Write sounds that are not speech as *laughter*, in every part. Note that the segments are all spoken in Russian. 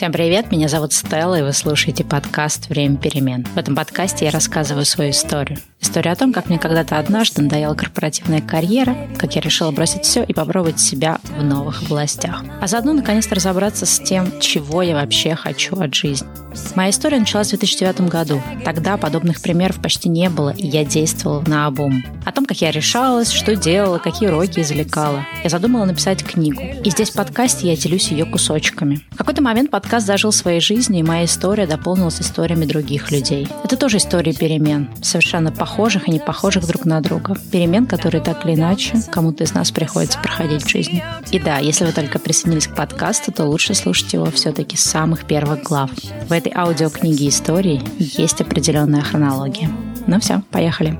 Всем привет, меня зовут Стелла, и вы слушаете подкаст «Время перемен». В этом подкасте я рассказываю свою историю. История о том, как мне когда-то однажды надоела корпоративная карьера, как я решила бросить все и попробовать себя в новых областях. А заодно наконец-то разобраться с тем, чего я вообще хочу от жизни. Моя история началась в 2009 году. Тогда подобных примеров почти не было, и я действовала на обум. О том, как я решалась, что делала, какие уроки извлекала. Я задумала написать книгу. И здесь в подкасте я делюсь ее кусочками. В какой-то момент подкаст зажил своей жизнью, и моя история дополнилась историями других людей. Это тоже истории перемен, совершенно похожих и не похожих друг на друга. Перемен, которые так или иначе кому-то из нас приходится проходить в жизни. И да, если вы только присоединились к подкасту, то лучше слушать его все-таки с самых первых глав. В этой аудиокниге историй есть определенная хронология. Ну все, поехали.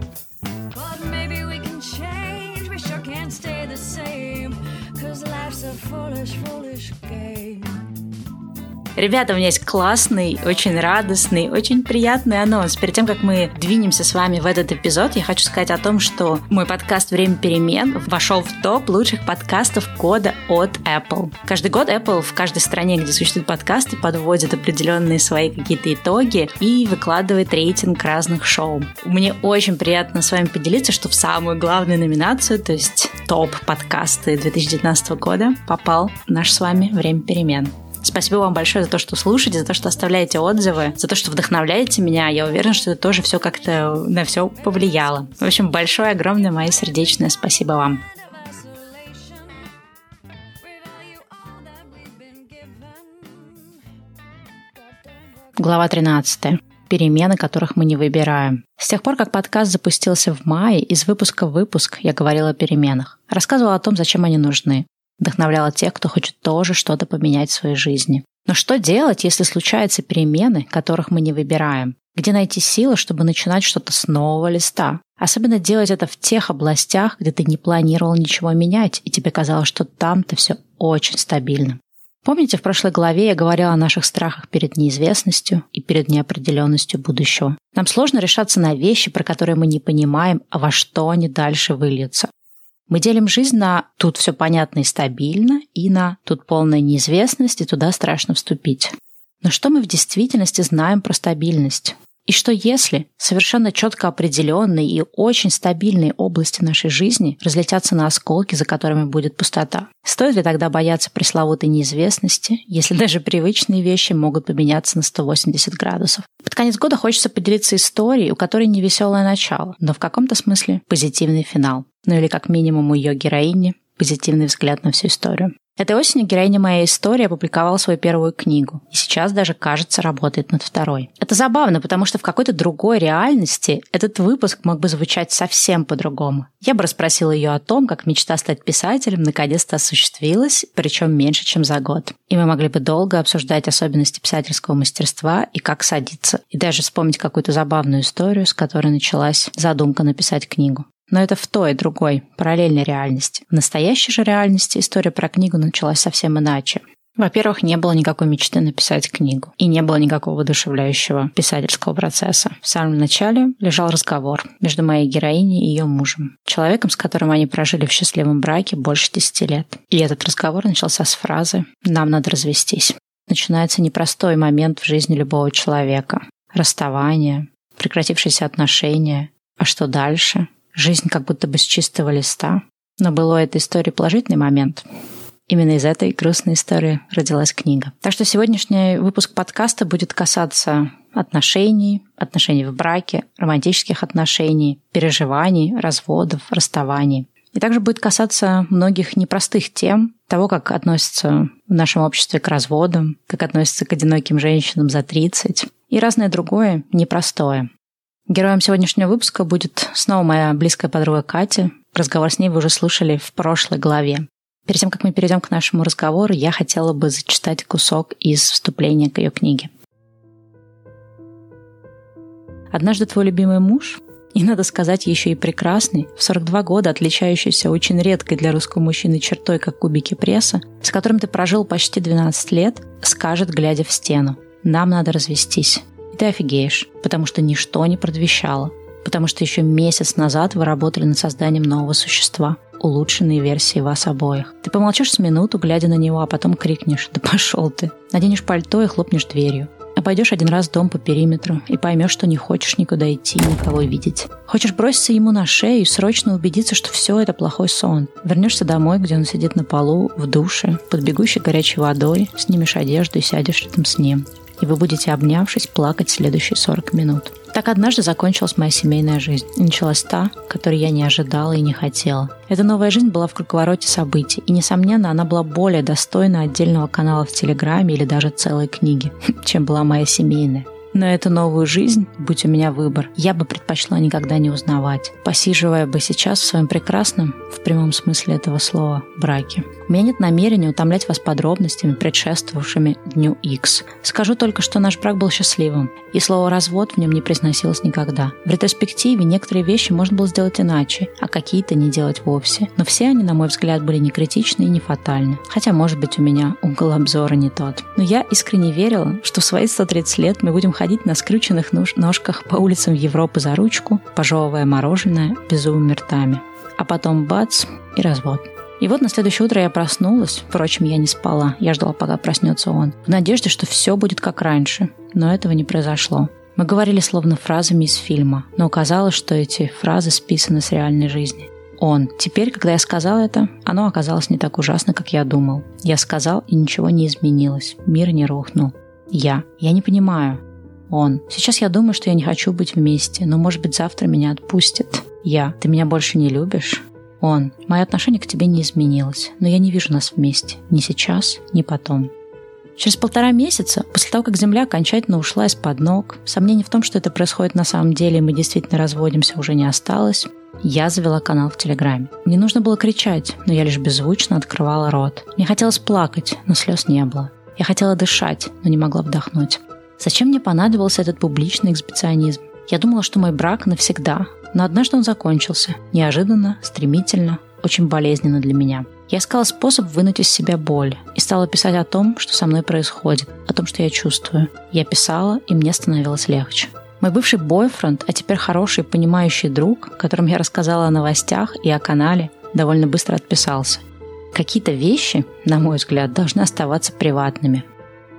Ребята, у меня есть классный, очень радостный, очень приятный анонс. Перед тем, как мы двинемся с вами в этот эпизод, я хочу сказать о том, что мой подкаст «Время перемен» вошел в топ лучших подкастов года от Apple. Каждый год Apple в каждой стране, где существуют подкасты, подводит определенные свои какие-то итоги и выкладывает рейтинг разных шоу. Мне очень приятно с вами поделиться, что в самую главную номинацию, то есть топ подкасты 2019 года, попал наш с вами «Время перемен». Спасибо вам большое за то, что слушаете, за то, что оставляете отзывы, за то, что вдохновляете меня. Я уверена, что это тоже все как-то на все повлияло. В общем, большое, огромное мое сердечное спасибо вам. Глава 13 перемены, которых мы не выбираем. С тех пор, как подкаст запустился в мае, из выпуска в выпуск я говорила о переменах. Рассказывала о том, зачем они нужны вдохновляла тех, кто хочет тоже что-то поменять в своей жизни. Но что делать, если случаются перемены, которых мы не выбираем? Где найти силы, чтобы начинать что-то с нового листа? Особенно делать это в тех областях, где ты не планировал ничего менять, и тебе казалось, что там-то все очень стабильно. Помните, в прошлой главе я говорила о наших страхах перед неизвестностью и перед неопределенностью будущего. Нам сложно решаться на вещи, про которые мы не понимаем, а во что они дальше выльются. Мы делим жизнь на «тут все понятно и стабильно» и на «тут полная неизвестность и туда страшно вступить». Но что мы в действительности знаем про стабильность? И что если совершенно четко определенные и очень стабильные области нашей жизни разлетятся на осколки, за которыми будет пустота? Стоит ли тогда бояться пресловутой неизвестности, если даже привычные вещи могут поменяться на 180 градусов? Под конец года хочется поделиться историей, у которой не веселое начало, но в каком-то смысле позитивный финал. Ну или как минимум у ее героини позитивный взгляд на всю историю. Этой осенью героиня моей истории опубликовала свою первую книгу. И сейчас даже, кажется, работает над второй. Это забавно, потому что в какой-то другой реальности этот выпуск мог бы звучать совсем по-другому. Я бы расспросила ее о том, как мечта стать писателем наконец-то осуществилась, причем меньше, чем за год. И мы могли бы долго обсуждать особенности писательского мастерства и как садиться. И даже вспомнить какую-то забавную историю, с которой началась задумка написать книгу. Но это в той, другой, параллельной реальности. В настоящей же реальности история про книгу началась совсем иначе. Во-первых, не было никакой мечты написать книгу. И не было никакого воодушевляющего писательского процесса. В самом начале лежал разговор между моей героиней и ее мужем. Человеком, с которым они прожили в счастливом браке больше десяти лет. И этот разговор начался с фразы «Нам надо развестись». Начинается непростой момент в жизни любого человека. Расставание, прекратившиеся отношения. А что дальше? Жизнь как будто бы с чистого листа. Но было у этой истории положительный момент. Именно из этой грустной истории родилась книга. Так что сегодняшний выпуск подкаста будет касаться отношений, отношений в браке, романтических отношений, переживаний, разводов, расставаний. И также будет касаться многих непростых тем, того, как относятся в нашем обществе к разводам, как относятся к одиноким женщинам за 30 и разное другое непростое. Героем сегодняшнего выпуска будет снова моя близкая подруга Катя. Разговор с ней вы уже слушали в прошлой главе. Перед тем, как мы перейдем к нашему разговору, я хотела бы зачитать кусок из вступления к ее книге. Однажды твой любимый муж, и, надо сказать, еще и прекрасный, в 42 года отличающийся очень редкой для русского мужчины чертой, как кубики пресса, с которым ты прожил почти 12 лет, скажет, глядя в стену, «Нам надо развестись ты офигеешь, потому что ничто не предвещало, потому что еще месяц назад вы работали над созданием нового существа. улучшенные версии вас обоих. Ты помолчишь с минуту, глядя на него, а потом крикнешь «Да пошел ты!» Наденешь пальто и хлопнешь дверью. Обойдешь один раз дом по периметру и поймешь, что не хочешь никуда идти, никого видеть. Хочешь броситься ему на шею и срочно убедиться, что все это плохой сон. Вернешься домой, где он сидит на полу, в душе, под бегущей горячей водой, снимешь одежду и сядешь рядом с ним и вы будете, обнявшись, плакать следующие 40 минут. Так однажды закончилась моя семейная жизнь. И началась та, которой я не ожидала и не хотела. Эта новая жизнь была в круговороте событий, и, несомненно, она была более достойна отдельного канала в Телеграме или даже целой книги, *laughs* чем была моя семейная. Но эту новую жизнь, будь у меня выбор, я бы предпочла никогда не узнавать, посиживая бы сейчас в своем прекрасном, в прямом смысле этого слова, браке. У меня нет намерения утомлять вас подробностями, предшествовавшими Дню X. Скажу только, что наш брак был счастливым, и слово «развод» в нем не произносилось никогда. В ретроспективе некоторые вещи можно было сделать иначе, а какие-то не делать вовсе. Но все они, на мой взгляд, были не критичны и не фатальны. Хотя, может быть, у меня угол обзора не тот. Но я искренне верила, что в свои 130 лет мы будем ходить на скрюченных ножках по улицам Европы за ручку, пожевывая мороженое безумными ртами. А потом бац и развод. И вот на следующее утро я проснулась. Впрочем, я не спала. Я ждала, пока проснется он. В надежде, что все будет как раньше. Но этого не произошло. Мы говорили словно фразами из фильма, но оказалось, что эти фразы списаны с реальной жизни. Он. Теперь, когда я сказал это, оно оказалось не так ужасно, как я думал. Я сказал, и ничего не изменилось. Мир не рухнул. Я. Я не понимаю. Он. Сейчас я думаю, что я не хочу быть вместе, но, может быть, завтра меня отпустят. Я. Ты меня больше не любишь? Он. Мое отношение к тебе не изменилось, но я не вижу нас вместе. Ни сейчас, ни потом. Через полтора месяца, после того, как Земля окончательно ушла из-под ног, сомнений в том, что это происходит на самом деле, и мы действительно разводимся, уже не осталось, я завела канал в Телеграме. Мне нужно было кричать, но я лишь беззвучно открывала рот. Мне хотелось плакать, но слез не было. Я хотела дышать, но не могла вдохнуть. Зачем мне понадобился этот публичный эксбиционизм? Я думала, что мой брак навсегда, но однажды он закончился. Неожиданно, стремительно, очень болезненно для меня. Я искала способ вынуть из себя боль и стала писать о том, что со мной происходит, о том, что я чувствую. Я писала, и мне становилось легче. Мой бывший бойфренд, а теперь хороший, понимающий друг, которым я рассказала о новостях и о канале, довольно быстро отписался. Какие-то вещи, на мой взгляд, должны оставаться приватными.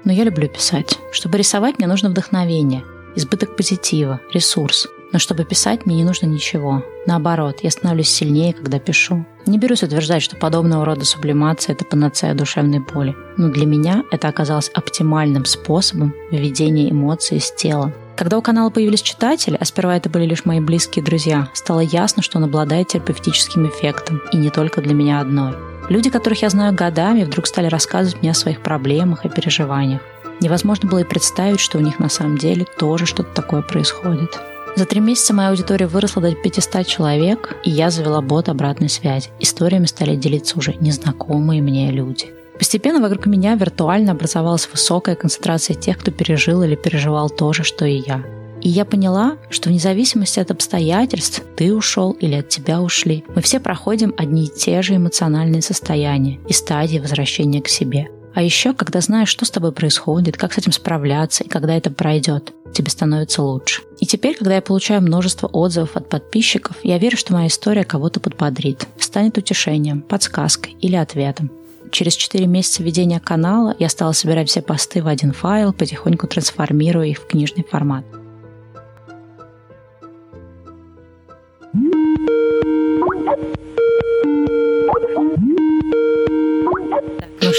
Но я люблю писать. Чтобы рисовать, мне нужно вдохновение, избыток позитива, ресурс – но чтобы писать, мне не нужно ничего. Наоборот, я становлюсь сильнее, когда пишу. Не берусь утверждать, что подобного рода сублимация – это панацея душевной боли. Но для меня это оказалось оптимальным способом введения эмоций из тела. Когда у канала появились читатели, а сперва это были лишь мои близкие друзья, стало ясно, что он обладает терапевтическим эффектом, и не только для меня одной. Люди, которых я знаю годами, вдруг стали рассказывать мне о своих проблемах и переживаниях. Невозможно было и представить, что у них на самом деле тоже что-то такое происходит. За три месяца моя аудитория выросла до 500 человек, и я завела бот обратной связи. Историями стали делиться уже незнакомые мне люди. Постепенно вокруг меня виртуально образовалась высокая концентрация тех, кто пережил или переживал то же, что и я. И я поняла, что вне зависимости от обстоятельств, ты ушел или от тебя ушли, мы все проходим одни и те же эмоциональные состояния и стадии возвращения к себе. А еще, когда знаешь, что с тобой происходит, как с этим справляться и когда это пройдет, тебе становится лучше. И теперь, когда я получаю множество отзывов от подписчиков, я верю, что моя история кого-то подбодрит, станет утешением, подсказкой или ответом. Через 4 месяца ведения канала я стала собирать все посты в один файл, потихоньку трансформируя их в книжный формат. Ну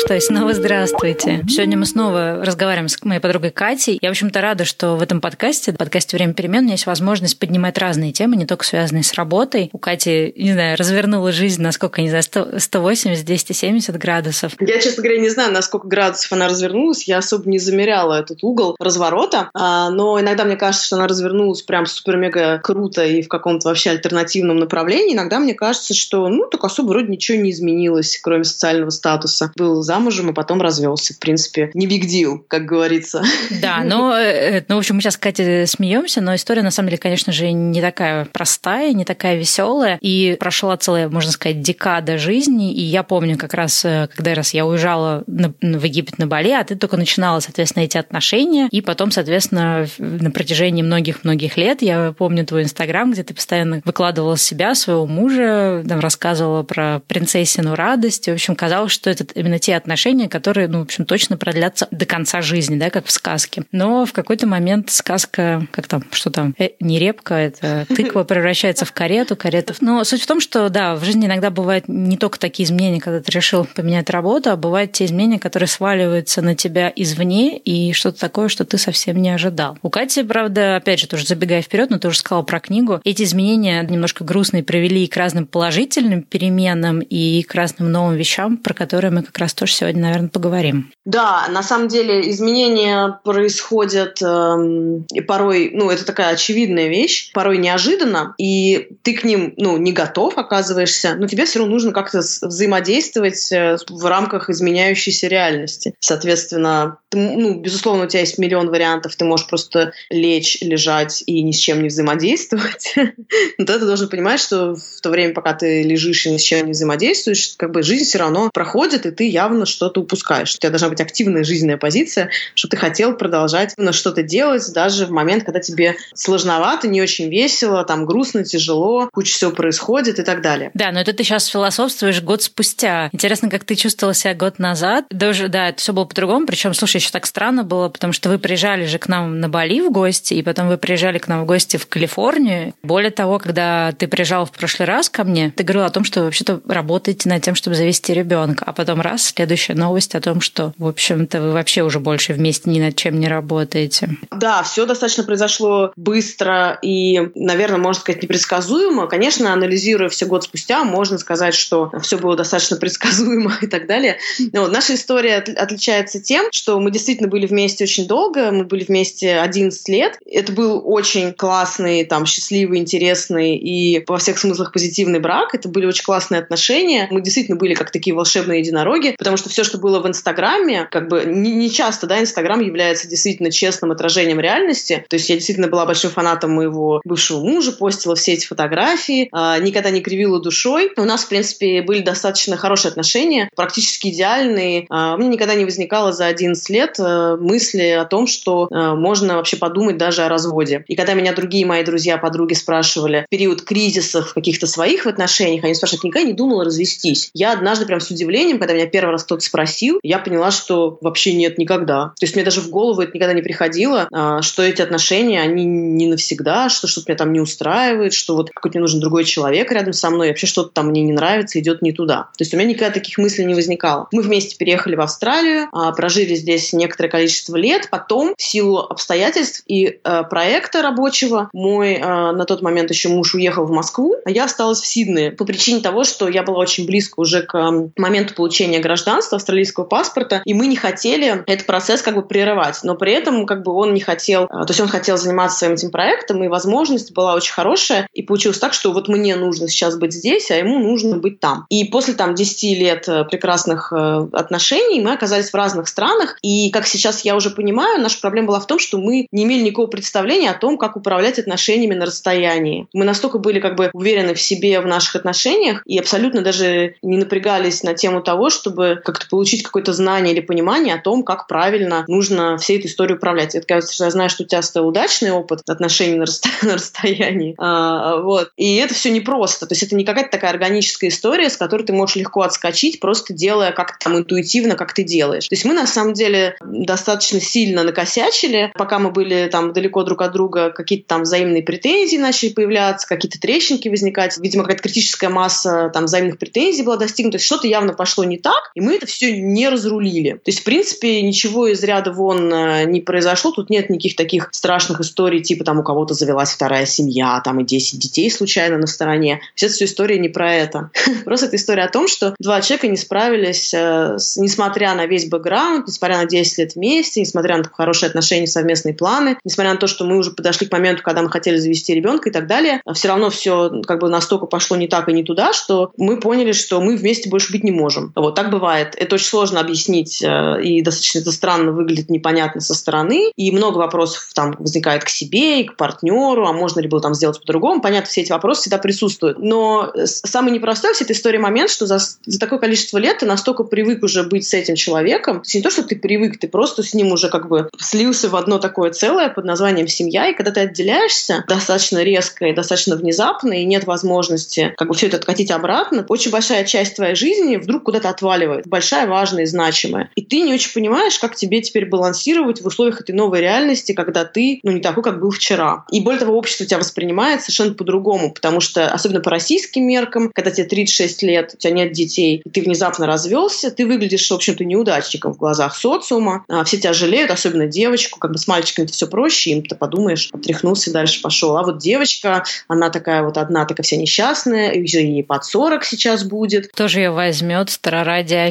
что, снова здравствуйте. Сегодня мы снова разговариваем с моей подругой Катей. Я, в общем-то, рада, что в этом подкасте, в подкасте «Время перемен» у меня есть возможность поднимать разные темы, не только связанные с работой. У Кати, не знаю, развернула жизнь, насколько, не знаю, 100, 180, 270 градусов. Я, честно говоря, не знаю, на сколько градусов она развернулась. Я особо не замеряла этот угол разворота, а, но иногда мне кажется, что она развернулась прям супер-мега круто и в каком-то вообще альтернативном направлении. Иногда мне кажется, что, ну, так особо вроде ничего не изменилось, кроме социального статуса. Был замужем и потом развелся. В принципе, не big deal, как говорится. Да, но, э, ну, в общем, мы сейчас, Катя, смеемся, но история, на самом деле, конечно же, не такая простая, не такая веселая. И прошла целая, можно сказать, декада жизни. И я помню как раз, э, когда раз я уезжала на, в Египет на Бали, а ты только начинала, соответственно, эти отношения. И потом, соответственно, на протяжении многих-многих лет я помню твой Инстаграм, где ты постоянно выкладывала себя, своего мужа, там, рассказывала про принцессину радость. В общем, казалось, что это именно те отношения, которые, ну, в общем, точно продлятся до конца жизни, да, как в сказке. Но в какой-то момент сказка, как там, что там, э, не репка, это тыква превращается в карету, карета. Но суть в том, что, да, в жизни иногда бывают не только такие изменения, когда ты решил поменять работу, а бывают те изменения, которые сваливаются на тебя извне и что-то такое, что ты совсем не ожидал. У Кати, правда, опять же, тоже забегая вперед, но ты уже сказала про книгу, эти изменения немножко грустные привели к разным положительным переменам и к разным новым вещам, про которые мы как раз тоже сегодня, наверное, поговорим. Да, на самом деле изменения происходят эм, и порой, ну, это такая очевидная вещь, порой неожиданно, и ты к ним, ну, не готов, оказываешься, но тебе все равно нужно как-то взаимодействовать э, в рамках изменяющейся реальности. Соответственно, ты, ну, безусловно, у тебя есть миллион вариантов, ты можешь просто лечь, лежать и ни с чем не взаимодействовать. *laughs* Но ты должен понимать, что в то время, пока ты лежишь и ни с чем не взаимодействуешь, как бы жизнь все равно проходит, и ты явно что-то упускаешь. У тебя должна быть активная жизненная позиция, что ты хотел продолжать что-то делать даже в момент, когда тебе сложновато, не очень весело, там грустно, тяжело, куча всего происходит и так далее. Да, но это ты сейчас философствуешь год спустя. Интересно, как ты чувствовала себя год назад. Даже, да, это все было по-другому. Причем, слушай, еще так странно было, потому что вы приезжали же к нам на Бали в гости, и потом вы приезжали к нам в гости в Калифорнию. Более того, когда ты приезжал в прошлый раз ко мне, ты говорил о том, что вообще-то работаете над тем, чтобы завести ребенка. А потом раз, следующая новость о том, что, в общем-то, вы вообще уже больше вместе ни над чем не работаете. Да, все достаточно произошло быстро и, наверное, можно сказать, непредсказуемо. Конечно, анализируя все год спустя, можно сказать, что все было достаточно предсказуемо *laughs* и так далее. Но наша история отличается тем, что мы действительно были вместе очень долго, мы были вместе 11 лет. Это был очень классный, там, счастливый, интересный и во всех смыслах позитивный брак. Это были очень классные отношения. Мы действительно были как такие волшебные единороги, потому что все, что было в Инстаграме, как бы не, не часто, да, Инстаграм является действительно честным отражением реальности. То есть я действительно была большим фанатом моего бывшего мужа, постила все эти фотографии, э, никогда не кривила душой. У нас, в принципе, были достаточно хорошие отношения, практически идеальные. Э, у меня никогда не возникало за 11 лет э, мысли о том, что э, можно вообще подумать даже о разводе. И когда меня другие мои друзья, подруги спрашивали в период кризисов каких-то своих в отношениях, они спрашивают, никогда не думала развестись. Я однажды прям с удивлением, когда меня первый раз кто-то спросил, я поняла, что вообще нет никогда. То есть мне даже в голову это никогда не приходило, а, что эти отношения, они не навсегда, что что-то меня там не устраивает, что вот какой-то мне нужен другой человек рядом со мной, вообще что-то там мне не нравится, идет не туда. То есть у меня никогда таких мыслей не возникало. Мы вместе переехали в Австралию, а, прожили здесь некоторое количество лет, потом в силу обстоятельств и э, проекта рабочего мой на тот момент еще муж уехал в Москву, а я осталась в Сиднее по причине того, что я была очень близко уже к моменту получения гражданства австралийского паспорта, и мы не хотели этот процесс как бы прерывать, но при этом как бы он не хотел, э, то есть он хотел заниматься своим этим проектом, и возможность была очень хорошая, и получилось так, что вот мне нужно сейчас быть здесь, а ему нужно быть там. И после там 10 лет э, прекрасных э, отношений мы оказались в разных странах, и как сейчас я уже понимаю, наша проблема была в том, что мы не имели никакого представления о том, как управлять отношениями на расстоянии. Мы настолько были как бы уверены в себе в наших отношениях и абсолютно даже не напрягались на тему того, чтобы как-то получить какое-то знание или понимание о том, как правильно нужно всей этой историей управлять. Это кажется, что я знаю, что у тебя стал удачный опыт отношений на, расстоянии, *laughs* на расстоянии. А, вот. И это все непросто. То есть это не какая-то такая органическая история, с которой ты можешь легко отскочить, просто делая как-то там интуитивно, как ты делаешь. То есть мы на самом деле достаточно сильно накосячили, пока мы были там далеко друг от друга, какие-то там взаимные претензии начали появляться, какие-то трещинки возникать. Видимо, какая-то критическая масса там взаимных претензий была достигнута. То есть что-то явно пошло не так, и мы это все не разрулили. То есть, в принципе, ничего из ряда вон э, не произошло. Тут нет никаких таких страшных историй, типа там у кого-то завелась вторая семья, там и 10 детей случайно на стороне. Все эта история не про это. *laughs* Просто это история о том, что два человека не справились, э, несмотря на весь бэкграунд, несмотря на 10 лет вместе, несмотря на хорошие отношения, совместные планы, несмотря на то, что мы уже подошли к моменту, когда мы хотели завести ребенка и так далее, все равно все как бы настолько пошло не так и не туда, что мы поняли, что мы вместе больше быть не можем. Вот так бывает бывает. Это очень сложно объяснить, э, и достаточно это странно выглядит, непонятно со стороны. И много вопросов там возникает к себе и к партнеру, а можно ли было там сделать по-другому. Понятно, все эти вопросы всегда присутствуют. Но самый непростой вся эта история момент, что за, за такое количество лет ты настолько привык уже быть с этим человеком. То есть не то, что ты привык, ты просто с ним уже как бы слился в одно такое целое под названием семья. И когда ты отделяешься достаточно резко и достаточно внезапно, и нет возможности как бы все это откатить обратно, очень большая часть твоей жизни вдруг куда-то отваливает. Большая, важная и значимая. И ты не очень понимаешь, как тебе теперь балансировать в условиях этой новой реальности, когда ты, ну, не такой, как был вчера. И более того, общество тебя воспринимает совершенно по-другому, потому что, особенно по российским меркам, когда тебе 36 лет, у тебя нет детей, и ты внезапно развелся, ты выглядишь, в общем-то, неудачником в глазах социума. А все тебя жалеют, особенно девочку. Как бы с мальчиками это все проще, им ты подумаешь, отряхнулся и дальше пошел. А вот девочка, она такая вот одна, такая вся несчастная, и ей под 40 сейчас будет. Тоже ее возьмет,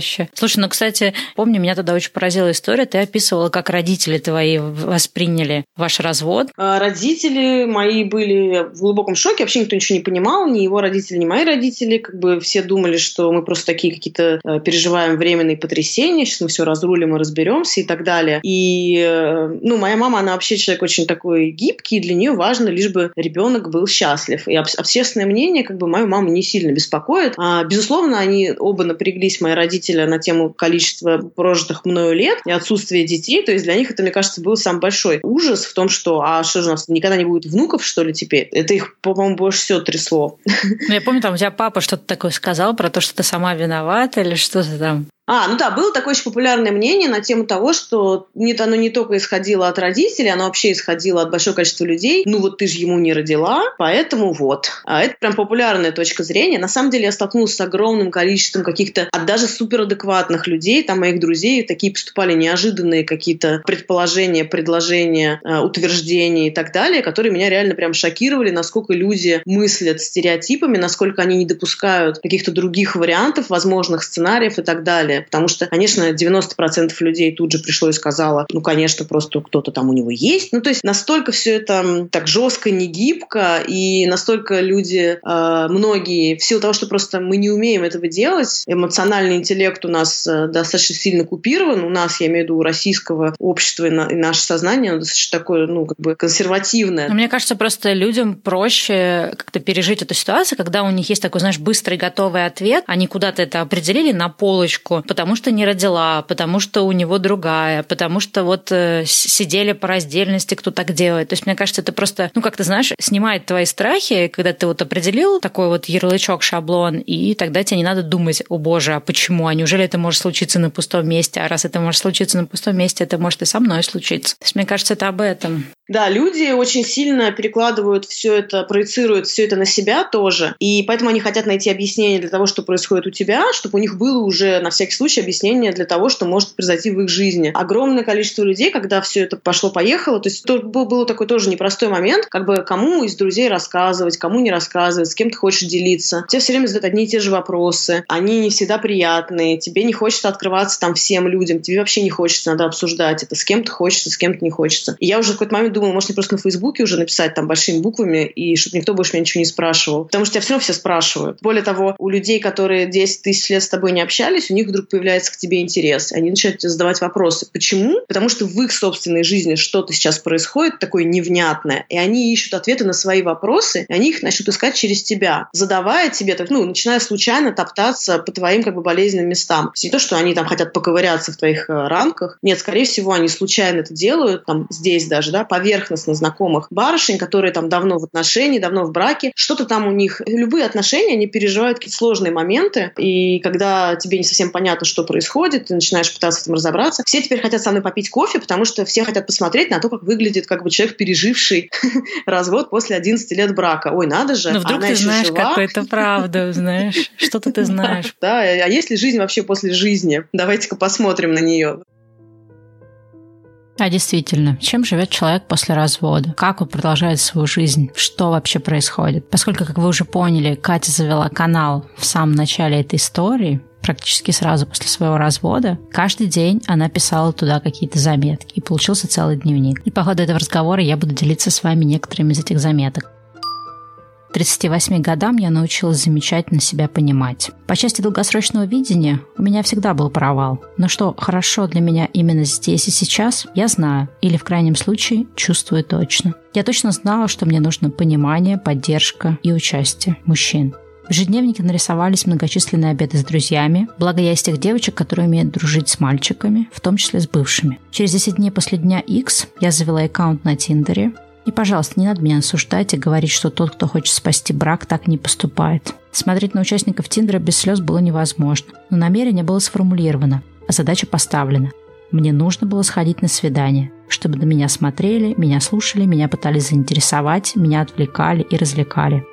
старородящая. Слушай, ну, кстати, помню, меня тогда очень поразила история. Ты описывала, как родители твои восприняли ваш развод. А, родители мои были в глубоком шоке. Вообще никто ничего не понимал. Ни его родители, ни мои родители. Как бы все думали, что мы просто такие какие-то э, переживаем временные потрясения. Сейчас мы все разрулим и разберемся и так далее. И, э, ну, моя мама, она вообще человек очень такой гибкий. Для нее важно лишь бы ребенок был счастлив. И общественное мнение, как бы, мою маму не сильно беспокоит. А, безусловно, они оба напряглись, мои родители, на тему количества прожитых мною лет и отсутствия детей. То есть для них это, мне кажется, был самый большой ужас в том, что а что же у нас никогда не будет внуков, что ли, теперь? Это их, по-моему, больше всего трясло. Ну, я помню, там у тебя папа что-то такое сказал про то, что ты сама виновата или что-то там. А, ну да, было такое очень популярное мнение на тему того, что нет, оно не только исходило от родителей, оно вообще исходило от большого количества людей. Ну вот ты же ему не родила, поэтому вот. А это прям популярная точка зрения. На самом деле я столкнулась с огромным количеством каких-то, от даже суперадекватных людей, там моих друзей, такие поступали неожиданные какие-то предположения, предложения, э, утверждения и так далее, которые меня реально прям шокировали, насколько люди мыслят стереотипами, насколько они не допускают каких-то других вариантов, возможных сценариев и так далее потому что, конечно, 90% людей тут же пришло и сказало, ну, конечно, просто кто-то там у него есть. Ну, то есть настолько все это так жестко, не гибко, и настолько люди, э, многие, в силу того, что просто мы не умеем этого делать, эмоциональный интеллект у нас э, достаточно сильно купирован, у нас, я имею в виду, у российского общества и, на, и наше сознание, оно достаточно такое, ну, как бы консервативное. Но мне кажется, просто людям проще как-то пережить эту ситуацию, когда у них есть такой, знаешь, быстрый готовый ответ, они куда-то это определили на полочку, потому что не родила, потому что у него другая, потому что вот э, сидели по раздельности, кто так делает. То есть, мне кажется, это просто, ну, как ты знаешь, снимает твои страхи, когда ты вот определил такой вот ярлычок, шаблон, и тогда тебе не надо думать, о боже, а почему, а неужели это может случиться на пустом месте, а раз это может случиться на пустом месте, это может и со мной случиться. То есть, мне кажется, это об этом. Да, люди очень сильно перекладывают все это, проецируют все это на себя тоже, и поэтому они хотят найти объяснение для того, что происходит у тебя, чтобы у них было уже на всякий случай объяснение для того, что может произойти в их жизни. Огромное количество людей, когда все это пошло-поехало, то есть то, был, был такой тоже непростой момент, как бы кому из друзей рассказывать, кому не рассказывать, с кем ты хочешь делиться. Тебе все время задают одни и те же вопросы, они не всегда приятные, тебе не хочется открываться там всем людям, тебе вообще не хочется, надо обсуждать это, с кем-то хочется, с кем-то не хочется. И я уже в какой-то момент думала, может, мне просто на Фейсбуке уже написать там большими буквами, и чтобы никто больше меня ничего не спрашивал. Потому что тебя все равно все спрашивают. Более того, у людей, которые 10 тысяч лет с тобой не общались, у них вдруг появляется к тебе интерес. Они начинают задавать вопросы. Почему? Потому что в их собственной жизни что-то сейчас происходит такое невнятное, и они ищут ответы на свои вопросы, и они их начнут искать через тебя, задавая тебе, так, ну, начиная случайно топтаться по твоим как бы болезненным местам. Не то, что они там хотят поковыряться в твоих э, рамках. Нет, скорее всего, они случайно это делают, там, здесь даже, да, поверхностно знакомых барышень, которые там давно в отношении, давно в браке, что-то там у них, любые отношения, они переживают какие-то сложные моменты, и когда тебе не совсем понятно, что происходит, ты начинаешь пытаться в этом разобраться. Все теперь хотят со мной попить кофе, потому что все хотят посмотреть на то, как выглядит как бы человек, переживший *laughs* развод после 11 лет брака. Ой, надо же, Но вдруг она ты еще знаешь жива. какую-то правду, знаешь, что-то ты *laughs* знаешь. Да, а есть ли жизнь вообще после жизни? Давайте-ка посмотрим на нее. А действительно, чем живет человек после развода? Как он продолжает свою жизнь? Что вообще происходит? Поскольку, как вы уже поняли, Катя завела канал в самом начале этой истории, практически сразу после своего развода, каждый день она писала туда какие-то заметки, и получился целый дневник. И по ходу этого разговора я буду делиться с вами некоторыми из этих заметок. К 38 годам я научилась замечательно себя понимать. По части долгосрочного видения у меня всегда был провал. Но что хорошо для меня именно здесь и сейчас, я знаю. Или в крайнем случае чувствую точно. Я точно знала, что мне нужно понимание, поддержка и участие мужчин. В ежедневнике нарисовались многочисленные обеды с друзьями, благо я из тех девочек, которые умеют дружить с мальчиками, в том числе с бывшими. Через 10 дней после дня X я завела аккаунт на Тиндере, и, пожалуйста, не надо меня осуждать и говорить, что тот, кто хочет спасти брак, так не поступает. Смотреть на участников Тиндера без слез было невозможно. Но намерение было сформулировано, а задача поставлена. Мне нужно было сходить на свидание, чтобы на меня смотрели, меня слушали, меня пытались заинтересовать, меня отвлекали и развлекали.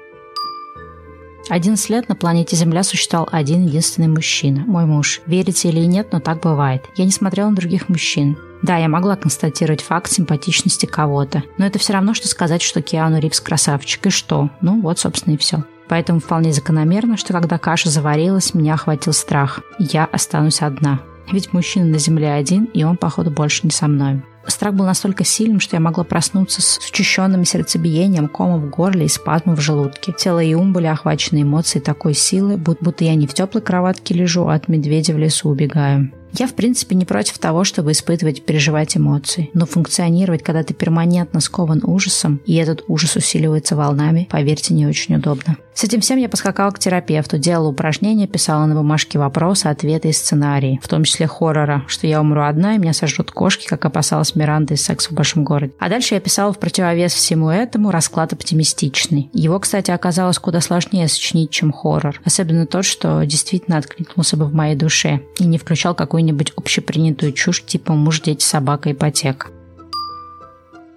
11 лет на планете Земля существовал один единственный мужчина, мой муж. Верите или нет, но так бывает. Я не смотрела на других мужчин. Да, я могла констатировать факт симпатичности кого-то, но это все равно, что сказать, что Киану Ривз красавчик, и что? Ну вот, собственно, и все. Поэтому вполне закономерно, что когда каша заварилась, меня охватил страх. Я останусь одна. Ведь мужчина на земле один, и он, походу, больше не со мной. Страх был настолько сильным, что я могла проснуться с учащенным сердцебиением, комом в горле и спазмом в желудке. Тело и ум были охвачены эмоцией такой силы, будто я не в теплой кроватке лежу, а от медведя в лесу убегаю. Я, в принципе, не против того, чтобы испытывать и переживать эмоции, но функционировать, когда ты перманентно скован ужасом, и этот ужас усиливается волнами, поверьте, не очень удобно. С этим всем я поскакала к терапевту, делала упражнения, писала на бумажке вопросы, ответы и сценарии, в том числе хоррора, что я умру одна и меня сожрут кошки, как опасалась Миранда из «Секс в большом городе». А дальше я писала в противовес всему этому расклад оптимистичный. Его, кстати, оказалось куда сложнее сочинить, чем хоррор. Особенно тот, что действительно откликнулся бы в моей душе и не включал какую-нибудь общепринятую чушь типа «муж, дети, собака, ипотека».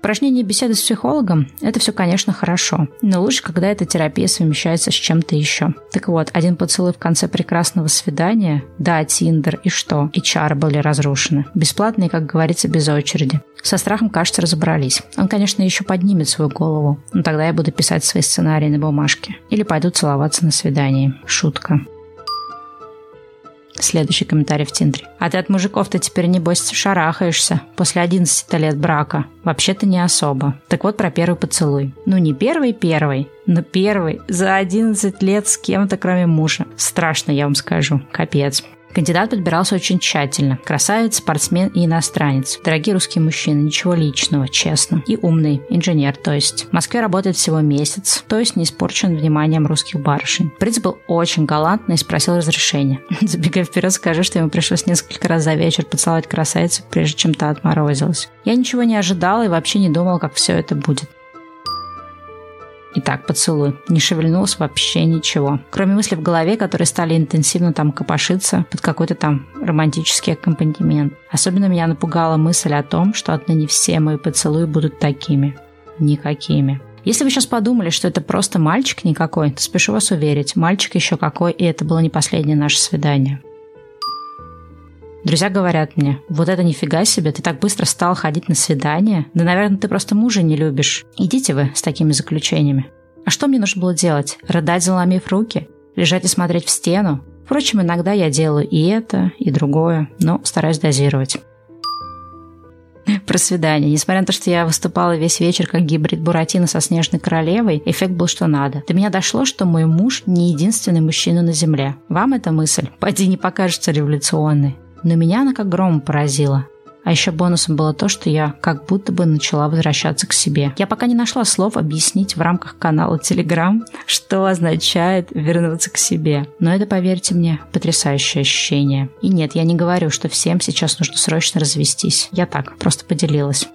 Упражнение беседы с психологом – это все, конечно, хорошо, но лучше, когда эта терапия совмещается с чем-то еще. Так вот, один поцелуй в конце прекрасного свидания, да, Тиндер и что, и чары были разрушены. Бесплатные, как говорится, без очереди. Со страхом, кажется, разобрались. Он, конечно, еще поднимет свою голову, но тогда я буду писать свои сценарии на бумажке. Или пойду целоваться на свидании. Шутка. Следующий комментарий в Тиндере. А ты от мужиков-то теперь, небось, шарахаешься после 11 лет брака. Вообще-то не особо. Так вот про первый поцелуй. Ну, не первый-первый, но первый за 11 лет с кем-то, кроме мужа. Страшно, я вам скажу. Капец. Кандидат подбирался очень тщательно. Красавец, спортсмен и иностранец. Дорогие русские мужчины, ничего личного, честно. И умный, инженер, то есть. В Москве работает всего месяц, то есть не испорчен вниманием русских барышень. Принц был очень галантный и спросил разрешения. *laughs* Забегая вперед, скажу, что ему пришлось несколько раз за вечер поцеловать красавицу, прежде чем та отморозилась. Я ничего не ожидала и вообще не думала, как все это будет. Итак, поцелуй. Не шевельнулось вообще ничего. Кроме мыслей в голове, которые стали интенсивно там копошиться под какой-то там романтический аккомпанемент. Особенно меня напугала мысль о том, что отныне все мои поцелуи будут такими. Никакими. Если вы сейчас подумали, что это просто мальчик никакой, то спешу вас уверить, мальчик еще какой, и это было не последнее наше свидание. Друзья говорят мне, вот это нифига себе, ты так быстро стал ходить на свидание. Да, наверное, ты просто мужа не любишь. Идите вы с такими заключениями. А что мне нужно было делать? Рыдать, заломив руки? Лежать и смотреть в стену? Впрочем, иногда я делаю и это, и другое, но стараюсь дозировать. *laughs* Про свидание. Несмотря на то, что я выступала весь вечер как гибрид Буратино со Снежной Королевой, эффект был что надо. До меня дошло, что мой муж не единственный мужчина на Земле. Вам эта мысль, поди, не покажется революционной. Но меня она как гром поразила. А еще бонусом было то, что я как будто бы начала возвращаться к себе. Я пока не нашла слов объяснить в рамках канала Telegram, что означает вернуться к себе. Но это, поверьте мне, потрясающее ощущение. И нет, я не говорю, что всем сейчас нужно срочно развестись. Я так, просто поделилась.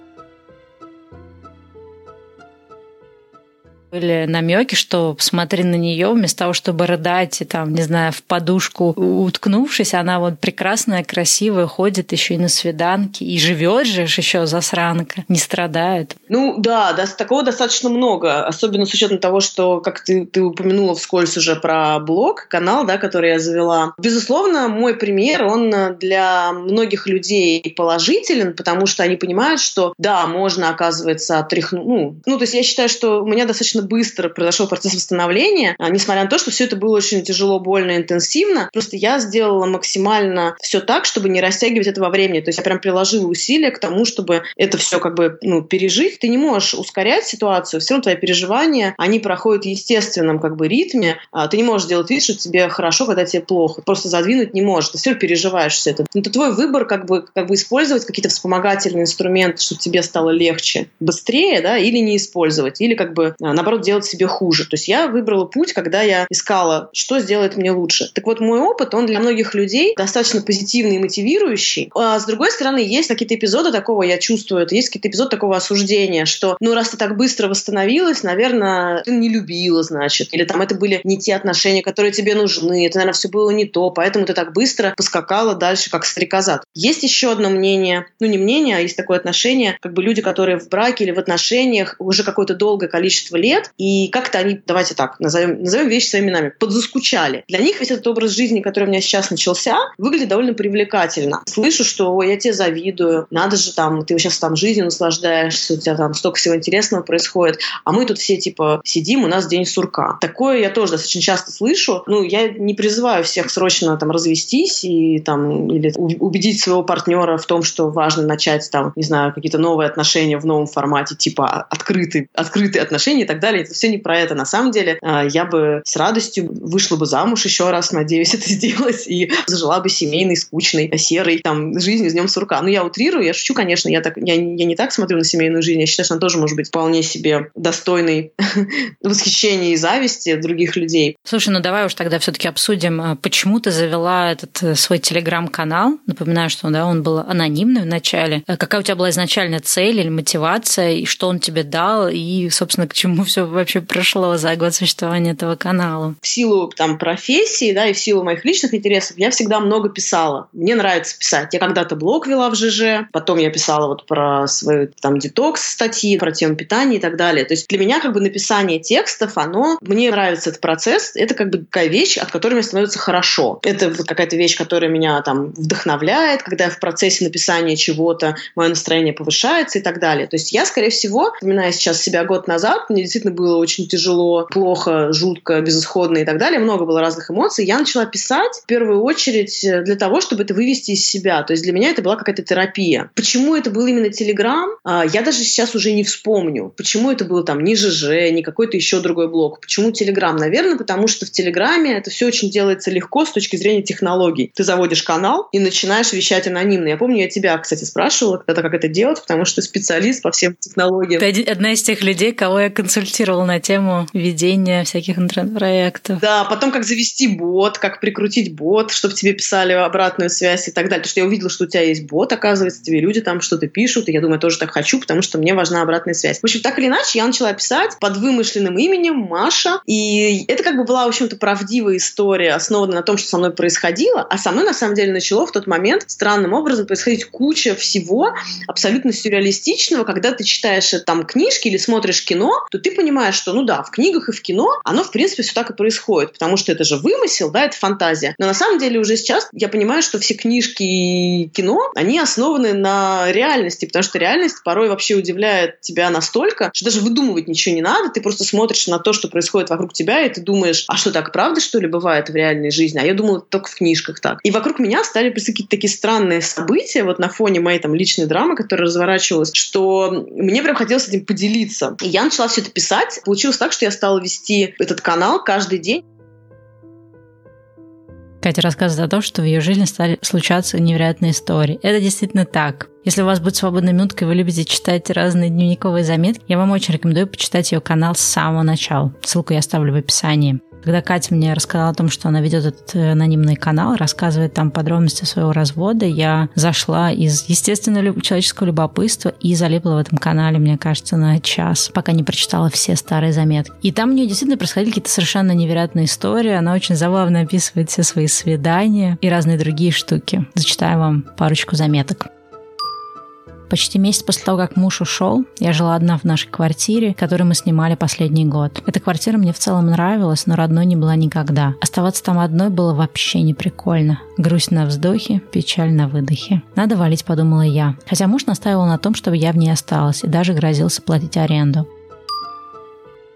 Были намеки, что посмотри на нее, вместо того, чтобы рыдать и там, не знаю, в подушку уткнувшись, она вот прекрасная, красивая, ходит еще и на свиданки, и живет же еще засранка, не страдает. Ну да, да, такого достаточно много, особенно с учетом того, что, как ты, ты упомянула вскользь уже про блог, канал, да, который я завела. Безусловно, мой пример, он для многих людей положителен, потому что они понимают, что да, можно, оказывается, отряхнуть. Ну, ну, то есть я считаю, что у меня достаточно быстро произошел процесс восстановления, а, несмотря на то, что все это было очень тяжело, больно, интенсивно. Просто я сделала максимально все так, чтобы не растягивать это во времени. То есть я прям приложила усилия к тому, чтобы это все как бы ну, пережить. Ты не можешь ускорять ситуацию, все равно твои переживания, они проходят в естественном как бы ритме. А ты не можешь делать вид, что тебе хорошо, когда тебе плохо. Просто задвинуть не можешь. Ты все равно переживаешь все это. Но это твой выбор как бы, как бы использовать какие-то вспомогательные инструменты, чтобы тебе стало легче, быстрее, да, или не использовать, или как бы а, наоборот делать себе хуже. То есть я выбрала путь, когда я искала, что сделает мне лучше. Так вот, мой опыт, он для многих людей достаточно позитивный и мотивирующий. А с другой стороны, есть какие-то эпизоды такого, я чувствую, это есть какие-то эпизоды такого осуждения, что, ну, раз ты так быстро восстановилась, наверное, ты не любила, значит, или там это были не те отношения, которые тебе нужны, это, наверное, все было не то, поэтому ты так быстро поскакала дальше, как стрекоза. Есть еще одно мнение, ну, не мнение, а есть такое отношение, как бы люди, которые в браке или в отношениях уже какое-то долгое количество лет, и как-то они, давайте так, назовем, назовем вещи своими именами, подзаскучали. Для них весь этот образ жизни, который у меня сейчас начался, выглядит довольно привлекательно. Слышу, что ой, я тебе завидую, надо же там, ты сейчас там жизнью наслаждаешься, у тебя там столько всего интересного происходит, а мы тут все типа сидим, у нас день сурка. Такое я тоже достаточно часто слышу. Ну, я не призываю всех срочно там развестись и там или убедить своего партнера в том, что важно начать там, не знаю, какие-то новые отношения в новом формате, типа открытые, открытые отношения и так далее. Это все не про это. На самом деле, а, я бы с радостью вышла бы замуж еще раз, надеюсь, *laughs* это сделать, и зажила бы семейной, скучной, серой там жизнью с днем сурка. Ну, я утрирую, я шучу, конечно, я, так, я, я не так смотрю на семейную жизнь, я считаю, что она тоже может быть вполне себе достойной *laughs* восхищения и зависти других людей. Слушай, ну давай уж тогда все-таки обсудим, а, почему ты завела этот э, свой телеграм-канал. Напоминаю, что да, он был анонимный в начале. Э, какая у тебя была изначальная цель или мотивация, и что он тебе дал, и, собственно, к чему все вообще прошло за год существования этого канала? В силу там профессии, да, и в силу моих личных интересов я всегда много писала. Мне нравится писать. Я когда-то блог вела в ЖЖ, потом я писала вот про свою там детокс статьи, про тему питания и так далее. То есть для меня как бы написание текстов, оно, мне нравится этот процесс, это как бы такая вещь, от которой мне становится хорошо. Это какая-то вещь, которая меня там вдохновляет, когда я в процессе написания чего-то, мое настроение повышается и так далее. То есть я, скорее всего, вспоминая сейчас себя год назад, мне действительно было очень тяжело, плохо, жутко, безысходно и так далее, много было разных эмоций. Я начала писать в первую очередь для того, чтобы это вывести из себя. То есть для меня это была какая-то терапия. Почему это был именно Телеграм, я даже сейчас уже не вспомню. Почему это было там не ЖЖ, не какой-то еще другой блог. Почему Телеграм? Наверное, потому что в Телеграме это все очень делается легко с точки зрения технологий. Ты заводишь канал и начинаешь вещать анонимно. Я помню, я тебя, кстати, спрашивала когда-то, как это делать, потому что ты специалист по всем технологиям. Ты одна из тех людей, кого я консультировала на тему ведения всяких интернет-проектов. Да, потом как завести бот, как прикрутить бот, чтобы тебе писали обратную связь и так далее. Потому что я увидела, что у тебя есть бот, оказывается, тебе люди там что-то пишут, и я думаю, я тоже так хочу, потому что мне важна обратная связь. В общем, так или иначе, я начала писать под вымышленным именем Маша, и это как бы была, в общем-то, правдивая история, основанная на том, что со мной происходило, а со мной, на самом деле, начало в тот момент странным образом происходить куча всего абсолютно сюрреалистичного, когда ты читаешь э, там книжки или смотришь кино, то ты понимаешь, что, ну да, в книгах и в кино оно, в принципе, все так и происходит, потому что это же вымысел, да, это фантазия. Но на самом деле уже сейчас я понимаю, что все книжки и кино, они основаны на реальности, потому что реальность порой вообще удивляет тебя настолько, что даже выдумывать ничего не надо, ты просто смотришь на то, что происходит вокруг тебя, и ты думаешь, а что так правда, что ли, бывает в реальной жизни? А я думала только в книжках так. И вокруг меня стали какие-то такие странные события вот на фоне моей там личной драмы, которая разворачивалась, что мне прям хотелось этим поделиться. И я начала все это писать. Получилось так, что я стала вести этот канал каждый день. Катя рассказывает о том, что в ее жизни стали случаться невероятные истории. Это действительно так. Если у вас будет свободная минутка, и вы любите читать разные дневниковые заметки, я вам очень рекомендую почитать ее канал с самого начала. Ссылку я оставлю в описании. Когда Катя мне рассказала о том, что она ведет этот э, анонимный канал, рассказывает там подробности своего развода, я зашла из естественного человеческого любопытства и залипла в этом канале, мне кажется, на час, пока не прочитала все старые заметки. И там у нее действительно происходили какие-то совершенно невероятные истории. Она очень забавно описывает все свои свидания и разные другие штуки. Зачитаю вам парочку заметок. Почти месяц после того, как муж ушел, я жила одна в нашей квартире, которую мы снимали последний год. Эта квартира мне в целом нравилась, но родной не была никогда. Оставаться там одной было вообще не прикольно. Грусть на вздохе, печаль на выдохе. Надо валить, подумала я. Хотя муж настаивал на том, чтобы я в ней осталась и даже грозился платить аренду.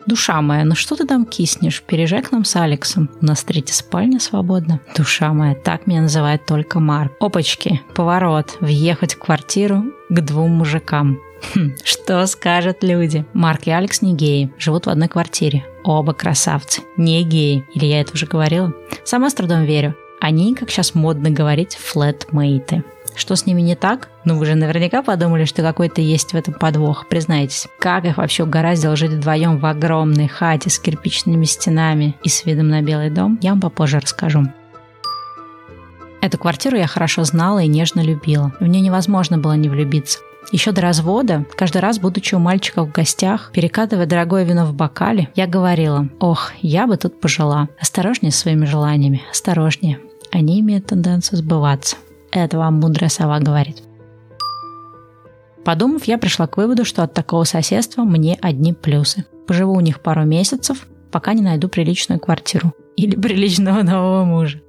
Душа моя, ну что ты там киснешь? Переезжай к нам с Алексом. У нас третья спальня свободна. Душа моя, так меня называет только Марк. Опачки, поворот, въехать в квартиру к двум мужикам. Хм, что скажут люди? Марк и Алекс не геи, живут в одной квартире. Оба красавцы, не геи. Или я это уже говорила? Сама с трудом верю. Они, как сейчас модно говорить, флетмейты. Что с ними не так? Ну, вы же наверняка подумали, что какой-то есть в этом подвох, признайтесь. Как их вообще угораздило жить вдвоем в огромной хате с кирпичными стенами и с видом на Белый дом, я вам попозже расскажу. Эту квартиру я хорошо знала и нежно любила. В нее невозможно было не влюбиться. Еще до развода, каждый раз, будучи у мальчика в гостях, перекатывая дорогое вино в бокале, я говорила, ох, я бы тут пожила. Осторожнее с своими желаниями, осторожнее. Они имеют тенденцию сбываться. Это вам мудрая сова говорит. Подумав, я пришла к выводу, что от такого соседства мне одни плюсы. Поживу у них пару месяцев, пока не найду приличную квартиру. Или приличного нового мужа.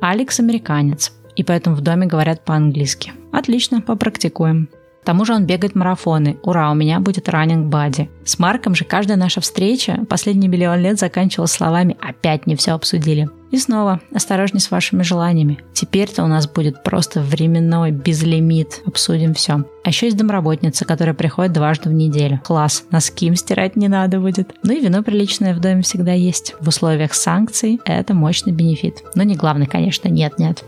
Алекс американец, и поэтому в доме говорят по-английски. Отлично, попрактикуем. К тому же он бегает марафоны. Ура, у меня будет раннинг бади. С Марком же каждая наша встреча последний миллион лет заканчивалась словами «опять не все обсудили». И снова, осторожней с вашими желаниями. Теперь-то у нас будет просто временной безлимит. Обсудим все. А еще есть домработница, которая приходит дважды в неделю. Класс, носки им стирать не надо будет. Ну и вино приличное в доме всегда есть. В условиях санкций это мощный бенефит. Но не главный, конечно, нет-нет.